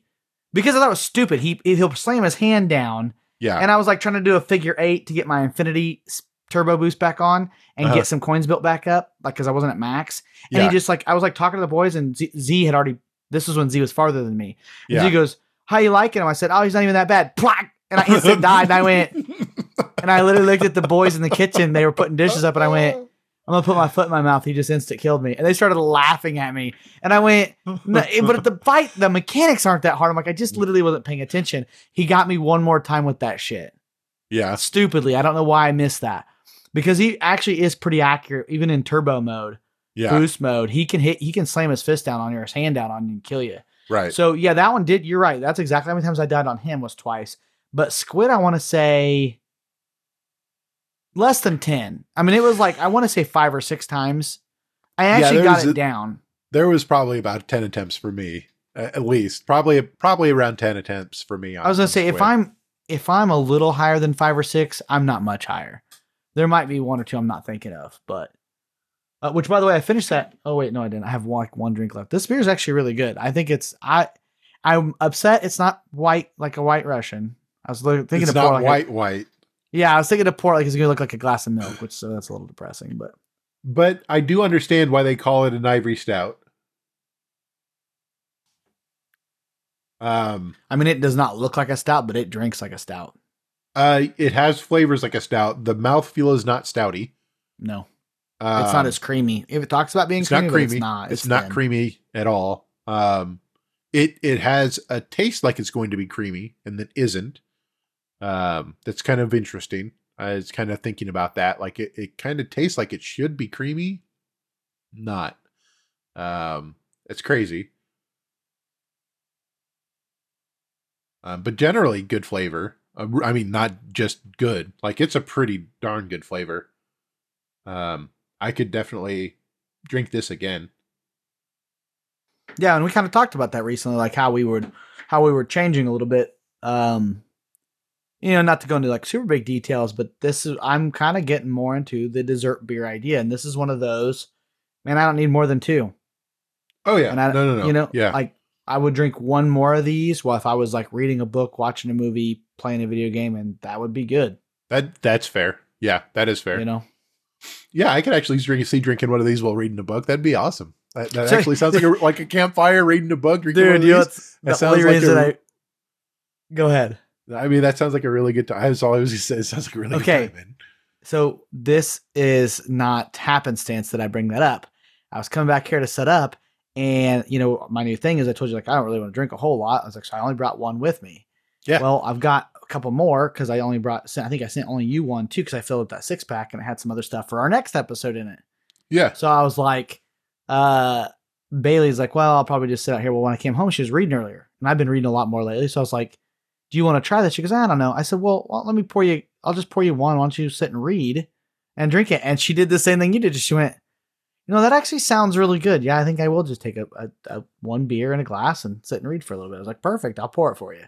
because I thought it was stupid. He he'll slam his hand down, Yeah, and I was like trying to do a figure eight to get my Infinity Turbo Boost back on and Uh-huh. get some coins built back up, like because I wasn't at max. And yeah, he just like I was like talking to the boys, and Z, Z had already. This was when Z was farther than me. And yeah. Z goes, "How you liking him?" I said, "Oh, he's not even that bad." Plack! And I instant died, and I went, <laughs> and I literally looked at the boys in the kitchen. They were putting dishes up, and I went, I'm gonna put my foot in my mouth. He just instant killed me, and they started laughing at me. And I went, no, but the fight, the mechanics aren't that hard. I'm like, I just literally wasn't paying attention. He got me one more time with that shit. yeah, Stupidly, I don't know why I missed that because he actually is pretty accurate, even in turbo mode, yeah, boost mode. He can hit, he can slam his fist down on you or his hand down on you and kill you. right. So yeah, that one did. You're right. That's exactly how many times I died on him was twice. But Squid, I want to say less than ten. I mean, it was like I want to say five or six times. I actually there got it a- down. there was probably about ten attempts for me, at least. Probably, probably around ten attempts for me. I was gonna on say if I'm if I'm a little higher than five or six, I'm not much higher. There might be one or two I'm not thinking of, but uh, which by the way, I finished that. Oh wait, no, I didn't. I have one, one drink left. This beer is actually really good. I think it's I. I'm upset it's not white like a white Russian. I was thinking it's pour not like a- white, white, Yeah, I was thinking to pour like it's gonna look like a glass of milk, which so that's a little depressing. But but I do understand why they call it an ivory stout. Um, I mean, it does not look like a stout, but it drinks like a stout. uh, it has flavors like a stout. The mouthfeel is not stouty. No, Um, it's not as creamy. If it talks about being it's creamy, not creamy. it's not. It's, not creamy at all. Um, it it has a taste like it's going to be creamy, and that isn't. Um, that's kind of interesting. I was kind of thinking about that. Like it, it kind of tastes like it should be creamy, not. Um, it's crazy. Um, but generally good flavor. Uh, I mean, not just good. Like it's a pretty darn good flavor. Um, I could definitely drink this again. Yeah, and we kind of talked about that recently, like how we would how we were changing a little bit. Um, you know, not to go into like super big details, but this is I'm kind of getting more into the dessert beer idea, and this is one of those. Man, I don't need more than two. Oh yeah, And I, no, no, no. You know, yeah, like I would drink one more of these. Well, if I was like reading a book, watching a movie, playing a video game, and that would be good. that that's fair. Yeah, that is fair. You know, Yeah, I could actually drink, see drinking one of these while reading a book. That'd be awesome. That, that actually sounds like a, <laughs> like a campfire, reading a book, drinking one of dude, you know, these. it's That sounds like a- I go ahead. I mean, that sounds like a really good time. That's all I was going to say. It sounds like a really Okay. good time. So this is not happenstance that I bring that up. I was coming back here to set up, and you know my new thing is I told you like I don't really want to drink a whole lot. I was like, so I only brought one with me. Yeah. Well, I've got a couple more because I only brought. I think I sent only you one too because I filled up that six pack and it had some other stuff for our next episode in it. Yeah. So I was like, uh, Bailey's like, well, I'll probably just sit out here. Well, when I came home, she was reading earlier, and I've been reading a lot more lately. So I was like, do you want to try this? She goes, I don't know. I said, well, well, let me pour you. I'll just pour you one. Why don't you sit and read and drink it? And she did the same thing you did. She went, you know, that actually sounds really good. Yeah, I think I will just take a, a, a one beer and a glass and sit and read for a little bit. I was like, perfect. I'll pour it for you.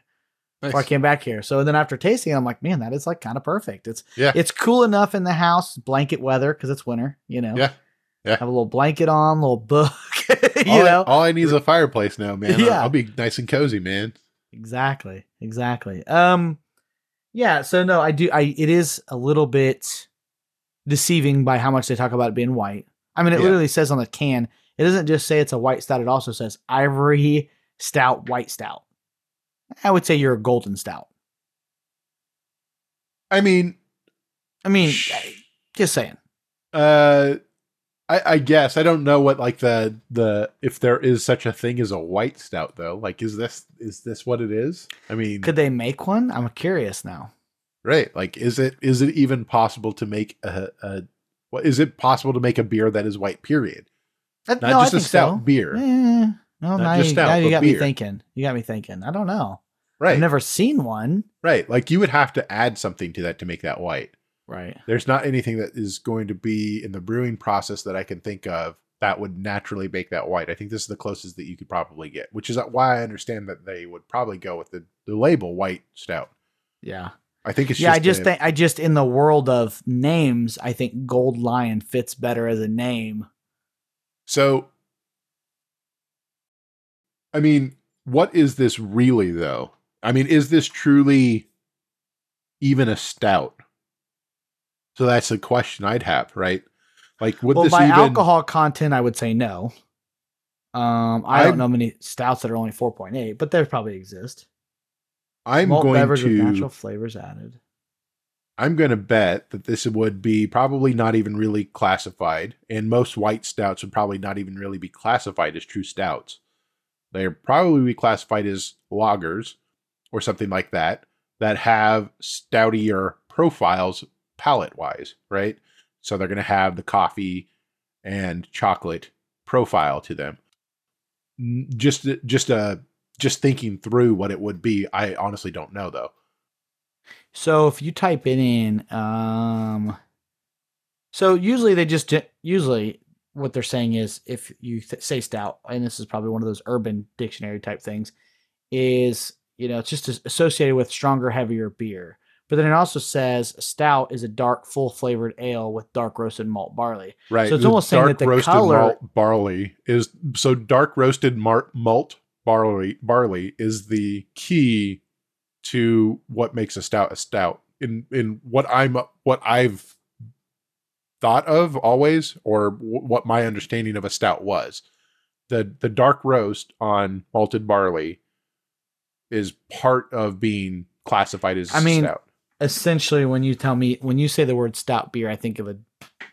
Before I came back here. So then after tasting it, I'm like, man, that is like kind of perfect. It's Yeah. it's cool enough in the house, blanket weather because it's winter. You know, Yeah. Yeah. Have a little blanket on, little book. <laughs> you all, know, I, all I need is a fireplace now, man. I'll- Yeah. I'll, be nice and cozy, man. exactly, exactly. Um, yeah. So no, I do. I it is a little bit deceiving by how much they talk about it being white. I mean, it Yeah. literally says on the can. It doesn't just say it's a white stout. It also says ivory stout, white stout. I would say you're a golden stout. I mean, I mean, Sh- just saying. uh, I, I guess I don't know what like the the if there is such a thing as a white stout though. Like, is this is this what it is? I mean, Could they make one? I'm curious now. right? Like, is it is it even possible to make a a what is it possible to make a beer that is white? Period. That- Not no, just a stout so. beer. No, Not now just you, stout, now you got me thinking. You got me thinking. I don't know. Right. I've never seen one. right. Like you would have to add something to that to make that white. Right. There's not anything that is going to be in the brewing process that I can think of that would naturally make that white. I think this is the closest that you could probably get, which is uh, why I understand that they would probably go with the, the label white stout. Yeah. I think it's yeah, just I just a- think I just in the world of names, I think Gold Lion fits better as a name. so. I mean, what is this really though? I mean, is this truly even a stout? So that's the question I'd have, right? Like, would well, this by even? alcohol content, I would say no. Um, I I'm- don't know many stouts that are only four point eight, but there probably exist. I'm Malt going to. natural flavors added. I'm going to bet that this would be probably not even really classified, and most white stouts would probably not even really be classified as true stouts. They're probably be classified as lagers or something like that that have stoutier profiles palate wise, right? So they're going to have the coffee and chocolate profile to them. Just, just uh just thinking through what it would be, I honestly don't know though. So if you type it in, um, so usually they just usually what they're saying is if you th- say stout, and this is probably one of those urban dictionary type things, is you know it's just associated with stronger, heavier beer. But then it also says stout is a dark, full flavored ale with dark roasted malt barley. Right. So it's the almost saying that dark the roasted color- malt barley is so dark roasted mar- malt barley barley is the key to what makes a stout a stout. In in what I'm what I've thought of always, or w- what my understanding of a stout was, the the dark roast on malted barley is part of being classified as I mean, stout. Essentially, when you tell me when you say the word stout beer, I think of a,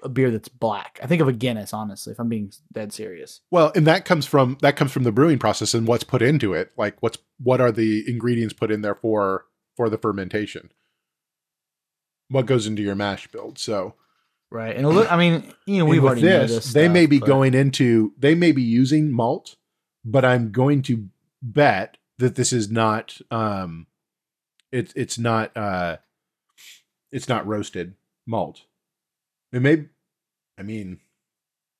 a beer that's black. I think of a Guinness. Honestly, if I'm being dead serious. Well, and that comes from that comes from the brewing process and what's put into it. Like what's what are the ingredients put in there for for the fermentation? What goes into your mash build? So Right, and a little, I mean, you know, we've already know this. they may be but- going into they may be using malt, but I'm going to bet that this is not um it's it's not uh it's not roasted malt. It may I mean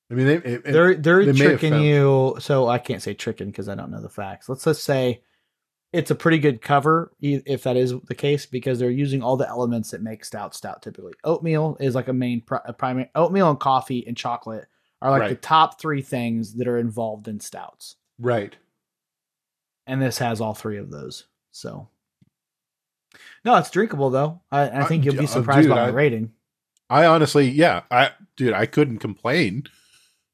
I mean they, it, They're they're they tricking you. So I can't say tricking because I don't know the facts. Let's just say it's a pretty good cover, if that is the case, because they're using all the elements that make stout stout. Typically, oatmeal is like a main a primary. Oatmeal and coffee and chocolate are like the top three things that are involved in stouts, right. and this has all three of those. So. No, it's drinkable though. I, I Uh, think you'll be uh, surprised dude, by I- the rating. I honestly, yeah, I dude, I couldn't complain.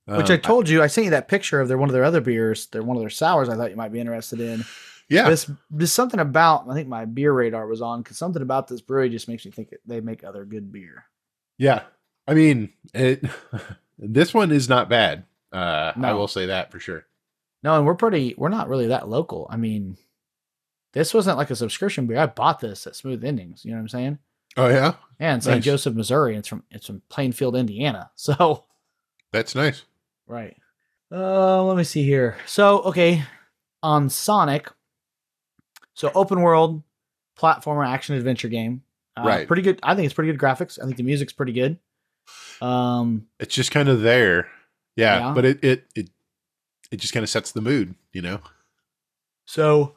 Which Um, I told you, I sent you that picture of their one of their other beers. They're one of their sours. I thought you might be interested in. yeah, This there's something about I think my beer radar was on because something about this brewery just makes me think it, they make other good beer. yeah. I mean, it. <laughs> this one is not bad. Uh, I will say that for sure. No, and we're pretty we're not really that local. I mean, this wasn't like a subscription beer. I bought this at Smooth Endings. You know what I'm saying? Oh yeah, Yeah, in St. Nice. Joseph, Missouri. It's from it's from Plainfield, Indiana. <laughs> So that's nice. right. Uh, let me see here. So okay, on Sonic. So open world platformer action adventure game. Uh, Right. Pretty good. I think it's pretty good graphics. I think the music's pretty good. Um, It's just kind of there. Yeah, Yeah. but it it it it just kind of sets the mood, you know. so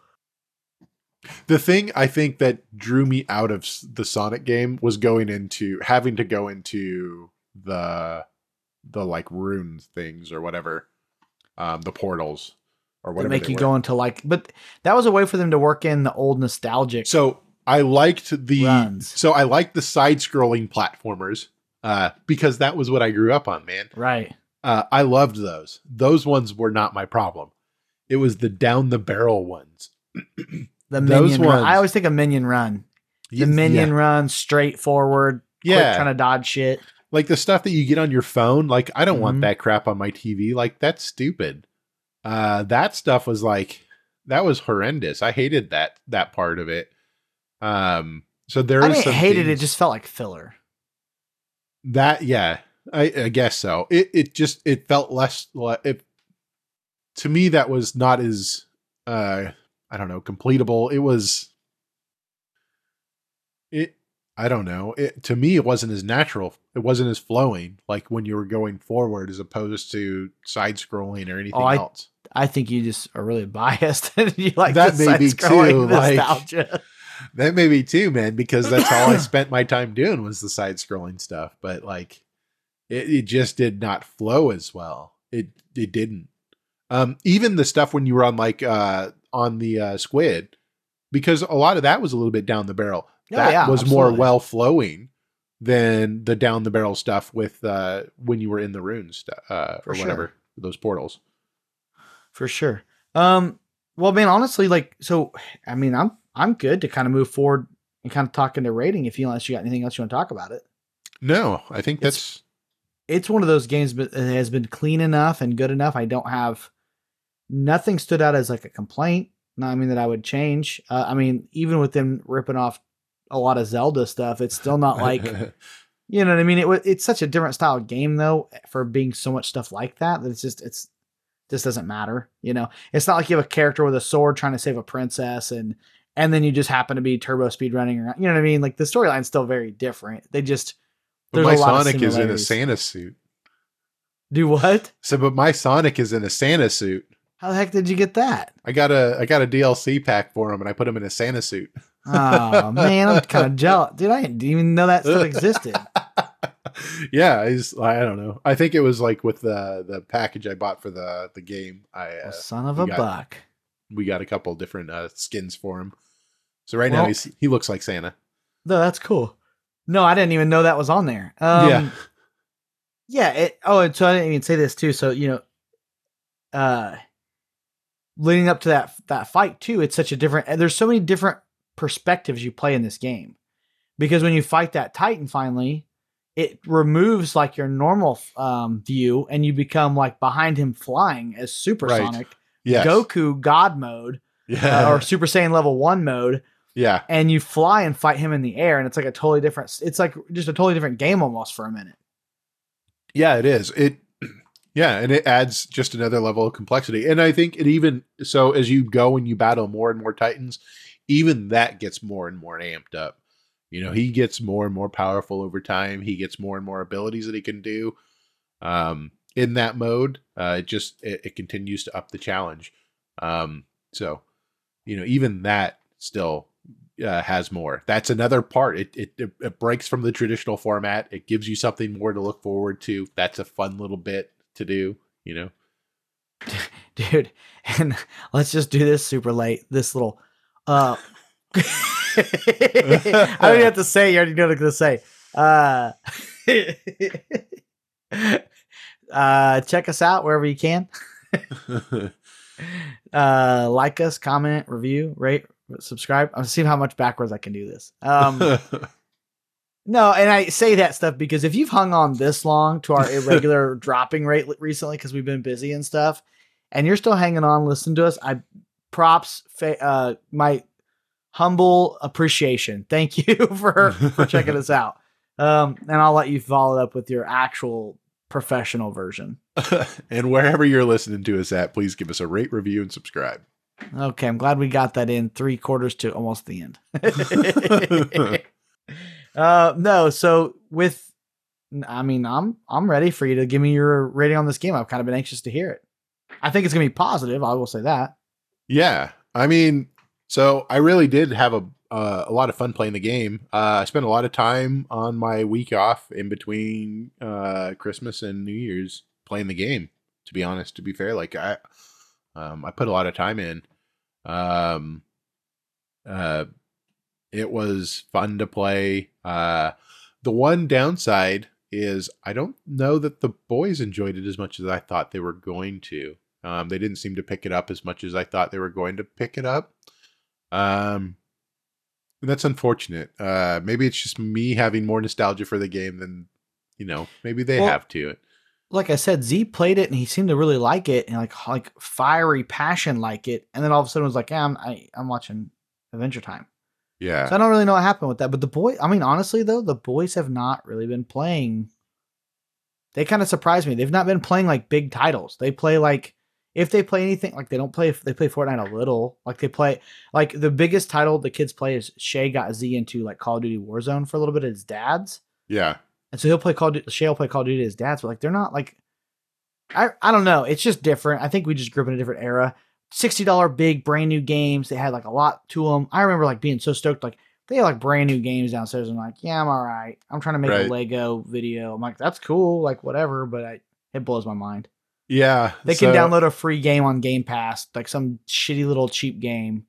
The thing I think that drew me out of the Sonic game was going into having to go into the the like runes things or whatever, um, the portals or whatever. make they you were. go into like, but that was a way for them to work in the old nostalgic. So I liked the Runs. so I liked the side scrolling platformers uh, because that was what I grew up on, man. right. Uh, I loved those. Those ones were not my problem. It was the down the barrel ones. <clears throat> The Those minion run. I always think of minion run. The Yeah, minion run, straightforward, Yeah. trying to dodge shit. like the stuff that you get on your phone. Like I don't Mhm. want that crap on my TV. Like that's stupid. Uh, that stuff was like that was horrendous. I hated that that part of it. Um, so there I some it. It just felt like filler. that yeah I, I guess so it it just it felt less le- it to me that was not as uh i don't know completable. It was it i don't know. It to me it wasn't as natural. It wasn't as flowing like when you were going forward as opposed to side scrolling or anything Oh, I- else. I think you just are really biased <laughs> and you like That may be too, like- <laughs> that may be too man because that's all i <laughs> spent my time doing was the side scrolling stuff but like it, it just did not flow as well. It it didn't. Um even the stuff when you were on like uh on the uh squid because a lot of that was a little bit down the barrel Oh, that yeah, was more well flowing than the down the barrel stuff with uh when you were in the runes uh or sure. whatever those portals for sure. Um, well, man, honestly, like, so, I mean, I'm I'm good to kind of move forward and kind of talk into rating. If you unless you got anything else you want to talk about it, no i think It's- that's it's one of those games that has been clean enough and good enough. I don't have nothing stood out as like a complaint. No, I mean that I would change. Uh, I mean, even with them ripping off a lot of Zelda stuff, it's still not like <laughs> You know what I mean? It wa- it's such a different style of game though for being so much stuff like that that it's just it's just doesn't matter. You know, it's not like you have a character with a sword trying to save a princess and and then you just happen to be turbo speed running around. You know what I mean? Like the storyline's still very different. They just but my a lot of sonic is in a santa suit do what? So, but my Sonic is in a Santa suit. How the heck did you get that? I got a I got a DLC pack for him, and I put him in a Santa suit. Oh <laughs> man, I'm kind of jealous, dude. I didn't even know that still existed. <laughs> yeah, he's I don't know. I think it was like with the the package I bought for the the game. I uh, Well, son of we a got- buck. we got a couple different uh, skins for him. So right now Well- he's he looks like Santa. No, that's cool. No, I didn't even know that was on there. Um, Yeah. yeah. It, oh, and so I didn't even say this too. So you know, uh, leading up to that that fight too, it's such a different. There's so many different perspectives you play in this game, because when you fight that Titan finally, it removes like your normal um, view, and you become like behind him flying as supersonic Yes. Goku God mode Yeah. uh, or Super Saiyan level one mode yeah. and you fly and fight him in the air and it's like a totally different it's like just a totally different game almost for a minute Yeah, it is. It yeah, and it adds just another level of complexity. And I think it even so as you go and you battle more and more titans, even that gets more and more amped up. You know, he gets more and more powerful over time. He gets more and more abilities that he can do. Um in that mode, uh it just it, it continues to up the challenge. Um so, you know, even that still uh, has more. That's another part. It, it it it breaks from the traditional format. It gives you something more to look forward to. That's a fun little bit to do. You know. <laughs> dude and let's just do this super late this little uh <laughs> i don't even have to say you already know what i'm gonna say uh <laughs> uh check us out wherever you can uh like us comment review rate subscribe i'm seeing how much backwards i can do this um No, and I say that stuff because if you've hung on this long to our irregular <laughs> dropping rate recently because we've been busy and stuff, and you're still hanging on, listen to us. I props, fa- uh, my humble appreciation. Thank <laughs> you for for checking us out. Um, and I'll let you follow it up with your actual professional version. <laughs> and wherever you're listening to us at, please give us a rate, review, and subscribe. Okay, I'm glad we got that in three quarters to almost the end. Uh, no, so with, I mean, I'm I'm ready for you to give me your rating on this game. I've kind of been anxious to hear it. I think it's gonna be positive. I will say that. Yeah, I mean, so I really did have a uh, a lot of fun playing the game. Uh, I spent a lot of time on my week off in between uh, Christmas and New Year's playing the game. To be honest, to be fair, like I, um, I put a lot of time in. Um, uh, it was fun to play. Uh, the one downside is I don't know that the boys enjoyed it as much as I thought they were going to. Um, they didn't seem to pick it up as much as I thought they were going to pick it up. Um, and that's unfortunate. Uh, maybe it's just me having more nostalgia for the game than you know. Maybe they Well, have to like I said, Z played it and he seemed to really like it and like like fiery passion like it, and then all of a sudden was like, yeah, I'm I, I'm watching Adventure Time. Yeah, So I don't really know what happened with that. But the boy, I mean, honestly though, the boys have not really been playing. They kind of surprised me. They've not been playing like big titles. They play like if they play anything like they don't play. They play Fortnite a little. Like they play like the biggest title the kids play is Shay got Z into like Call of Duty Warzone for a little bit at his dad's. yeah, And so he'll play Call of Duty, Shay will play Call of Duty at his dad's, but like they're not like I I don't know. It's just different. I think we just grew up in a different era. Sixty dollar big brand new games. They had like a lot to them. I remember like being so stoked. Like they had like brand new games downstairs. I'm like, yeah, I'm all right. I'm trying to make Right. a Lego video. I'm like, that's cool. Like whatever. But I, it blows my mind. yeah. They can so- download a free game on Game Pass, like some shitty little cheap game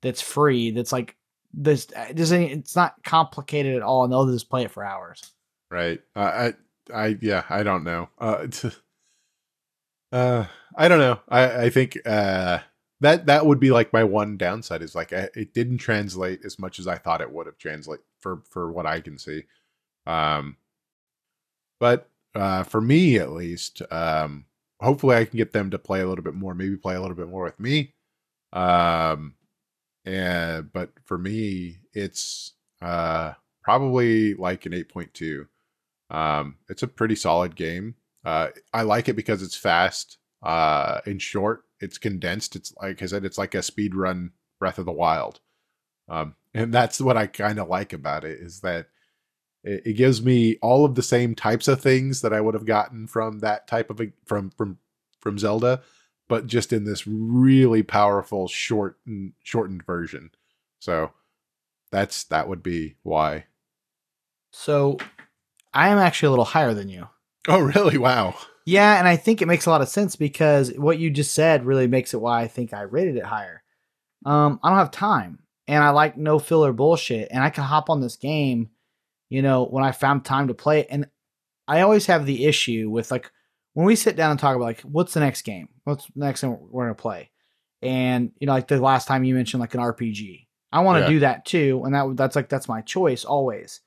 that's free. That's like this. It doesn't. It's not complicated at all, and they'll just play it for hours. Right. Uh, I, I, yeah, I don't know. Uh, it's, uh, I don't know. I, I think, uh, that, that would be like my one downside is like, I, it didn't translate as much as I thought it would have translate for, for what I can see. Um, but, uh, for me at least, um, hopefully I can get them to play a little bit more, maybe play a little bit more with me. Um, and, but for me, it's, uh, probably like an 8.2. Um, it's a pretty solid game. Uh, I like it because it's fast, uh, and short. It's condensed. It's like I said, it's like a speed run Breath of the Wild. Um, and that's what I kind of like about it is that it, it gives me all of the same types of things that I would have gotten from that type of a, from from from Zelda, but just in this really powerful short shortened version. So that's that would be why. So I am actually a little higher than you. Oh, really? Wow. Yeah, and I think it makes a lot of sense because what you just said really makes it why I think I rated it higher. Um, I don't have time, and I like no filler bullshit, and I can hop on this game, you know, when I found time to play it. And I always have the issue with like when we sit down and talk about like what's the next game, what's the next thing we're gonna play, and you know, like the last time you mentioned like an RPG, I want to Yeah. do that too, and that that's like that's my choice always.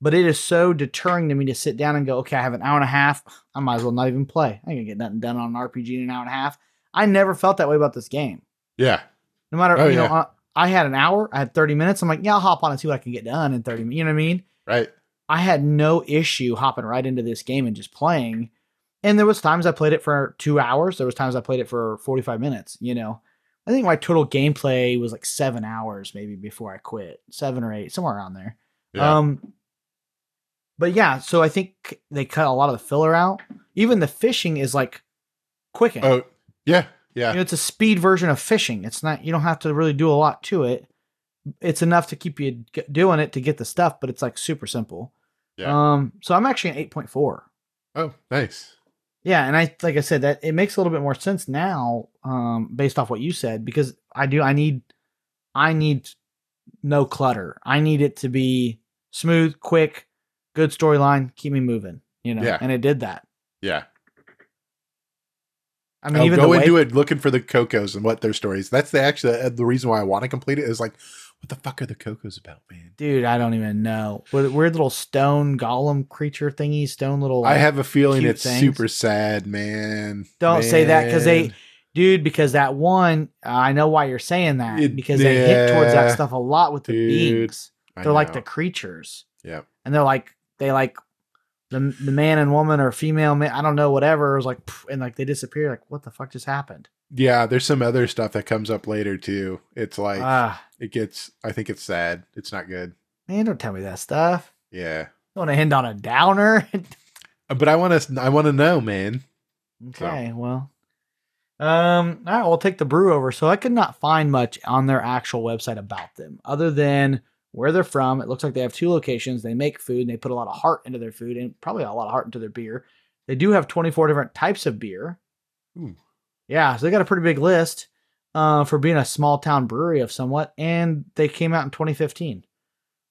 But it is so deterring to me to sit down and go, okay, I have an hour and a half. I might as well not even play. I ain't gonna get nothing done on an RPG in an hour and a half. I never felt that way about this game. Yeah. No matter, Oh, you know, yeah. uh, I had an hour, I had 30 minutes. I'm like, yeah, I'll hop on and see what I can get done in 30 minutes. You know what I mean? Right. I had no issue hopping right into this game and just playing. And there was times I played it for two hours. There was times I played it for 45 minutes, you know. I think my total gameplay was like seven hours maybe before I quit. Seven or eight, somewhere around there. Yeah. Um, but yeah, so I think they cut a lot of the filler out. Even the fishing is like quicken. oh, yeah. Yeah. You know, it's a speed version of fishing. It's not you don't have to really do a lot to it. It's enough to keep you doing it to get the stuff, but it's like super simple. Yeah. Um, so I'm actually an eight point four. Oh, nice. Yeah, and I like I said that it makes a little bit more sense now, um, based off what you said, because I do I need I need no clutter. I need it to be smooth, quick, good storyline, keep me moving. You know, Yeah. and it did that. Yeah. I mean, I'll even go the way into it looking for the Kocos and what their stories. That's the actually uh, the reason why I want to complete it is like, what the fuck are the Kocos about, man? Dude, I don't even know. Weird, weird little stone golem creature thingy, stone little. I have a feeling it's things. super sad, man. Don't say that because they, dude, because that one, uh, I know why you're saying that It- because they hit towards that stuff a lot with the dude, beings. They're like the creatures, Yeah, and they're like they like the the man and woman or female man. I don't know, whatever. It was like, and like they disappear. Like, what the fuck just happened? Yeah, there's some other stuff that comes up later too. It's like Ah, it gets. I think it's sad. It's not good. man, don't tell me that stuff. Yeah, You want to end on a downer? <laughs> Uh, but I want to. I want to know, man. Okay, well. Um, all right, we'll take the brew over. So I could not find much on their actual website about them other than where they're from. It looks like they have two locations. They make food and they put a lot of heart into their food and probably a lot of heart into their beer. They do have 24 different types of beer. Ooh. Yeah, so they got a pretty big list uh, for being a small town brewery of somewhat. And they came out in 2015.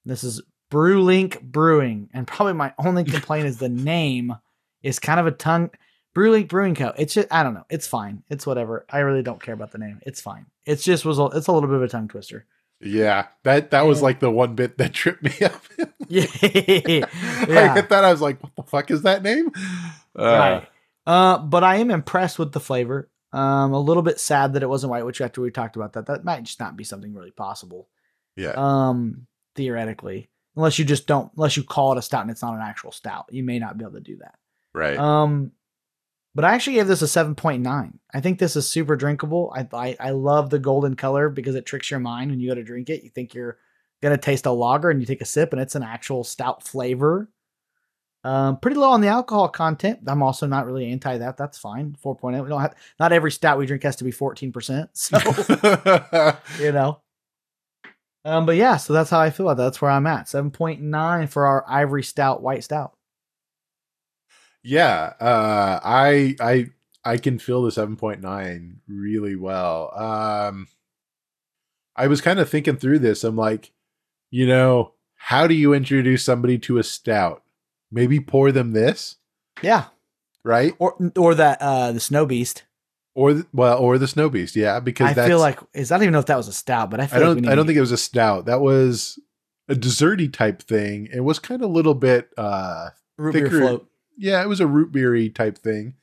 This is Brewlink Brewing. And probably my only <laughs> complaint is the name is kind of a tongue. Brewing Brewing Co. It's just I don't know. It's fine. It's whatever. I really don't care about the name. It's fine. It's just was a, it's a little bit of a tongue twister. Yeah, that that was like the one bit that <laughs> tripped me up. <laughs> Yeah. <laughs> I yeah. hit that. I was like, "What the fuck is that name?" Uh, right. Uh, but I am impressed with the flavor. Um, a little bit sad that it wasn't white, which after we talked about that, that might just not be something really possible. Yeah, Um, theoretically, unless you just don't, unless you call it a stout and it's not an actual stout, you may not be able to do that. right. Um, but I actually gave this a seven point nine. I think this is super drinkable. I, I I love the golden color because it tricks your mind when you go to drink it. You think you're gonna taste a lager, and you take a sip, and it's an actual stout flavor. Um, pretty low on the alcohol content. I'm also not really anti that. That's fine. Four point eight. We don't have not every stout we drink has to be fourteen percent. So <laughs> you know. Um, but yeah, so that's how I feel about that. That's where I'm at. Seven point nine for our ivory stout, white stout. Yeah, uh, I I I can feel the seven point nine really well. Um, I was kind of thinking through this. I'm like, you know, how do you introduce somebody to a stout? Maybe pour them this, Yeah, right? or or that uh the snow beast. Or th- well, or the snow beast, yeah, because I feel like is I don't even know if that was a stout, but I feel I don't need I don't think it was a stout. That was a desserty type thing. It was kind of a little bit uh root beer float. Yeah, it was a root beery type thing.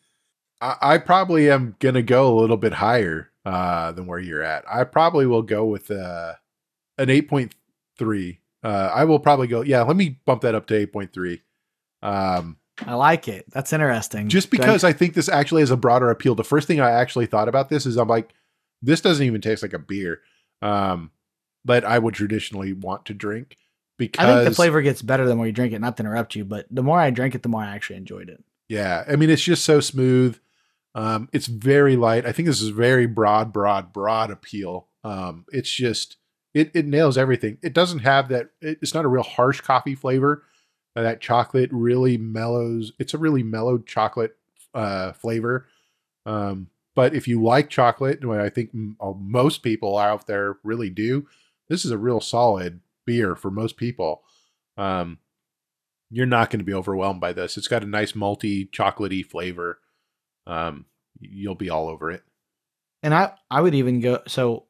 I, I probably am gonna go a little bit higher uh than where you're at. I probably will go with uh an eight point three. Uh I will probably go yeah, let me bump that up to eight point three. Um I like it. That's interesting. just because I think this actually has a broader appeal. The first thing I actually thought about this is I'm like, this doesn't even taste like a beer. Um that I would traditionally want to drink because I think the flavor gets better the more you drink it. Not to interrupt you, but the more I drank it, the more I actually enjoyed it. Yeah, I mean it's just so smooth. Um, it's very light. I think this is very broad, broad, broad appeal. Um, it's just it it nails everything. It doesn't have that. it- It's not a real harsh coffee flavor. Uh, that chocolate really mellows. It's a really mellowed chocolate uh, flavor. Um, but if you like chocolate, and I think m- uh, most people out there really do, this is a real solid beer for most people. Um, you're not going to be overwhelmed by this. It's got a nice malty, chocolatey flavor. Um, you'll be all over it. And I I would even go so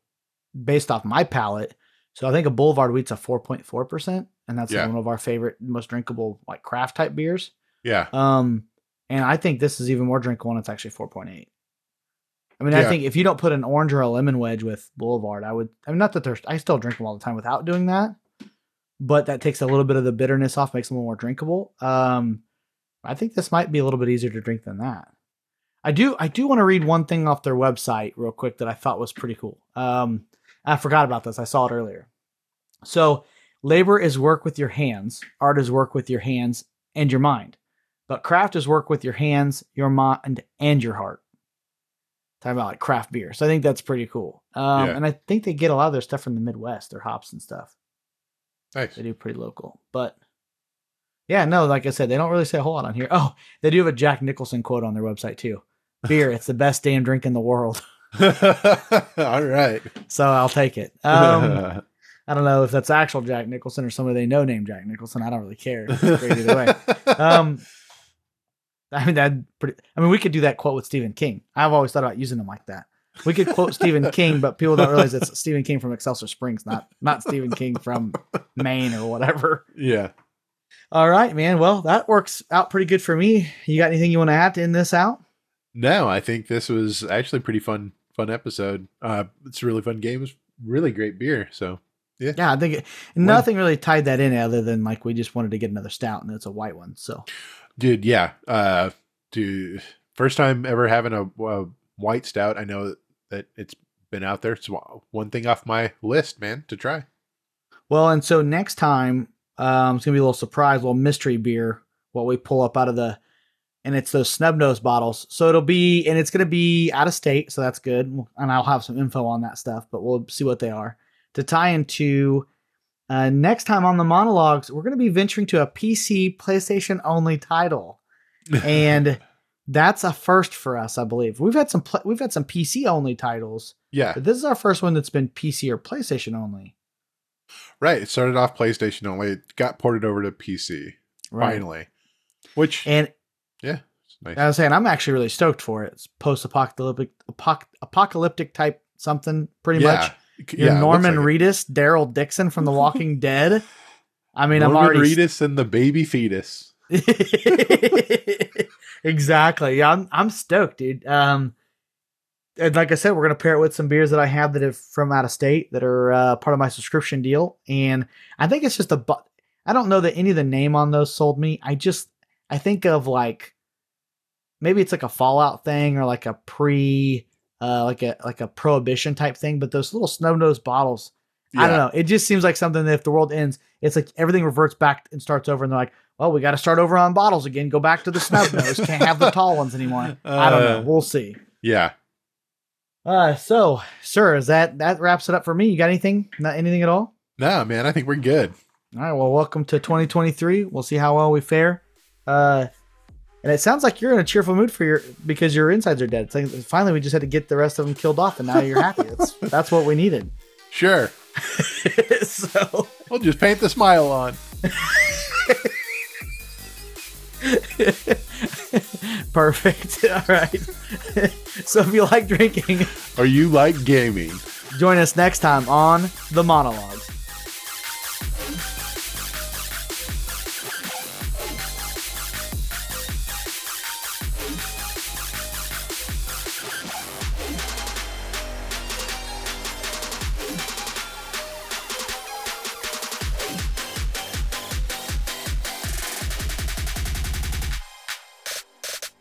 based off my palate. So I think a Boulevard Wheat's a four point four percent, and that's Yeah. one of our favorite, most drinkable like craft type beers. Yeah, Um, and I think this is even more drinkable, and it's actually four point eight. I mean, I think if you don't put an orange or a lemon wedge with Boulevard, I would. I mean, not that there's. I still drink them all the time without doing that, but that takes a little bit of the bitterness off, makes them a little more drinkable. Um, I think this might be a little bit easier to drink than that. I do. I do want to read one thing off their website real quick that I thought was pretty cool. Um, I forgot about this. I saw it earlier. So, labor is work with your hands. Art is work with your hands and your mind. But craft is work with your hands, your mind, and your heart. Talking about like craft beer. So I think that's pretty cool. Um, Yeah. And I think they get a lot of their stuff from the Midwest, their hops and stuff. Nice. They do pretty local. But yeah, no, like I said, they don't really say a whole lot on here. Oh, they do have a Jack Nicholson quote on their website too. <laughs> Beer, it's the best damn drink in the world. <laughs> all right. So I'll take it. <laughs> Um, I don't know if that's actual Jack Nicholson or somebody they know named Jack Nicholson. I don't really care. It's great either way. Um, I mean, that pretty. I mean, we could do that quote with Stephen King. I've always thought about using them like that. We could quote Stephen <laughs> King, but people don't realize it's Stephen King from Excelsior Springs, not not Stephen King from Maine or whatever. yeah. All right, man. Well, that works out pretty good for me. You got anything you want to add to end this out? No, I think this was actually a pretty fun, fun episode. Uh, it's a really fun game. It's really great beer. So Yeah, I think it, nothing really tied that in other than like we just wanted to get another stout and it's a white one. So dude yeah uh dude first time ever having a, a white stout i know that, it's been out there it's one thing off my list man to try Well, and so next time, um, it's gonna be a little surprise, a little mystery beer, what we pull up out of the, and it's those snub nose bottles. So it'll be, and it's gonna be out of state, so that's good. And I'll have some info on that stuff, but we'll see what they are to tie into. Uh, next time on the Mana Logs, we're gonna be venturing to a PC PlayStation only title, <laughs> and that's a first for us, I believe. We've had some pla we've had some PC only titles, yeah but this is our first one that's been PC or PlayStation only. right it started off playstation only it got ported over to pc finally which And yeah Nice. I was saying I'm actually really stoked for it. It's post-apocalyptic, apoc- apocalyptic type something, pretty much. You're Yeah, Norman like. Reedus, Daryl Dixon from The Walking <laughs> Dead. I mean, I'm Norman already Reedus and the baby fetus. <laughs> exactly. Yeah, I'm I'm stoked, dude. Um, and like I said, we're gonna pair it with some beers that I have that are from out of state that are uh, part of my subscription deal, and I think it's just a. Bu- I don't know that any of the name on those sold me. I just I think of like maybe it's like a Fallout thing or like a pre. Uh, like a like a prohibition type thing, but those little snow nose bottles, I don't know. It just seems like something that if the world ends, it's like everything reverts back and starts over, and they're like, "Well, we got to start over on bottles again. Go back to the snub <laughs> nose. Can't have the tall ones anymore." I don't know. Uh, We'll see. Yeah. Uh, so, sir, is that that wraps it up for me? You got anything? Not anything at all? No, man, I think we're good. All right. Well, welcome to 2023. We'll see how well we fare. Uh, and it sounds like you're in a cheerful mood for your because your insides are dead. It's like finally we just had to get the rest of them killed off, and now you're happy. <laughs> That's that's what we needed. Sure. <laughs> so. We'll just paint the smile on. <laughs> Perfect. <laughs> All right. <laughs> so if you like drinking or you like gaming, join us next time on The Mana Logs.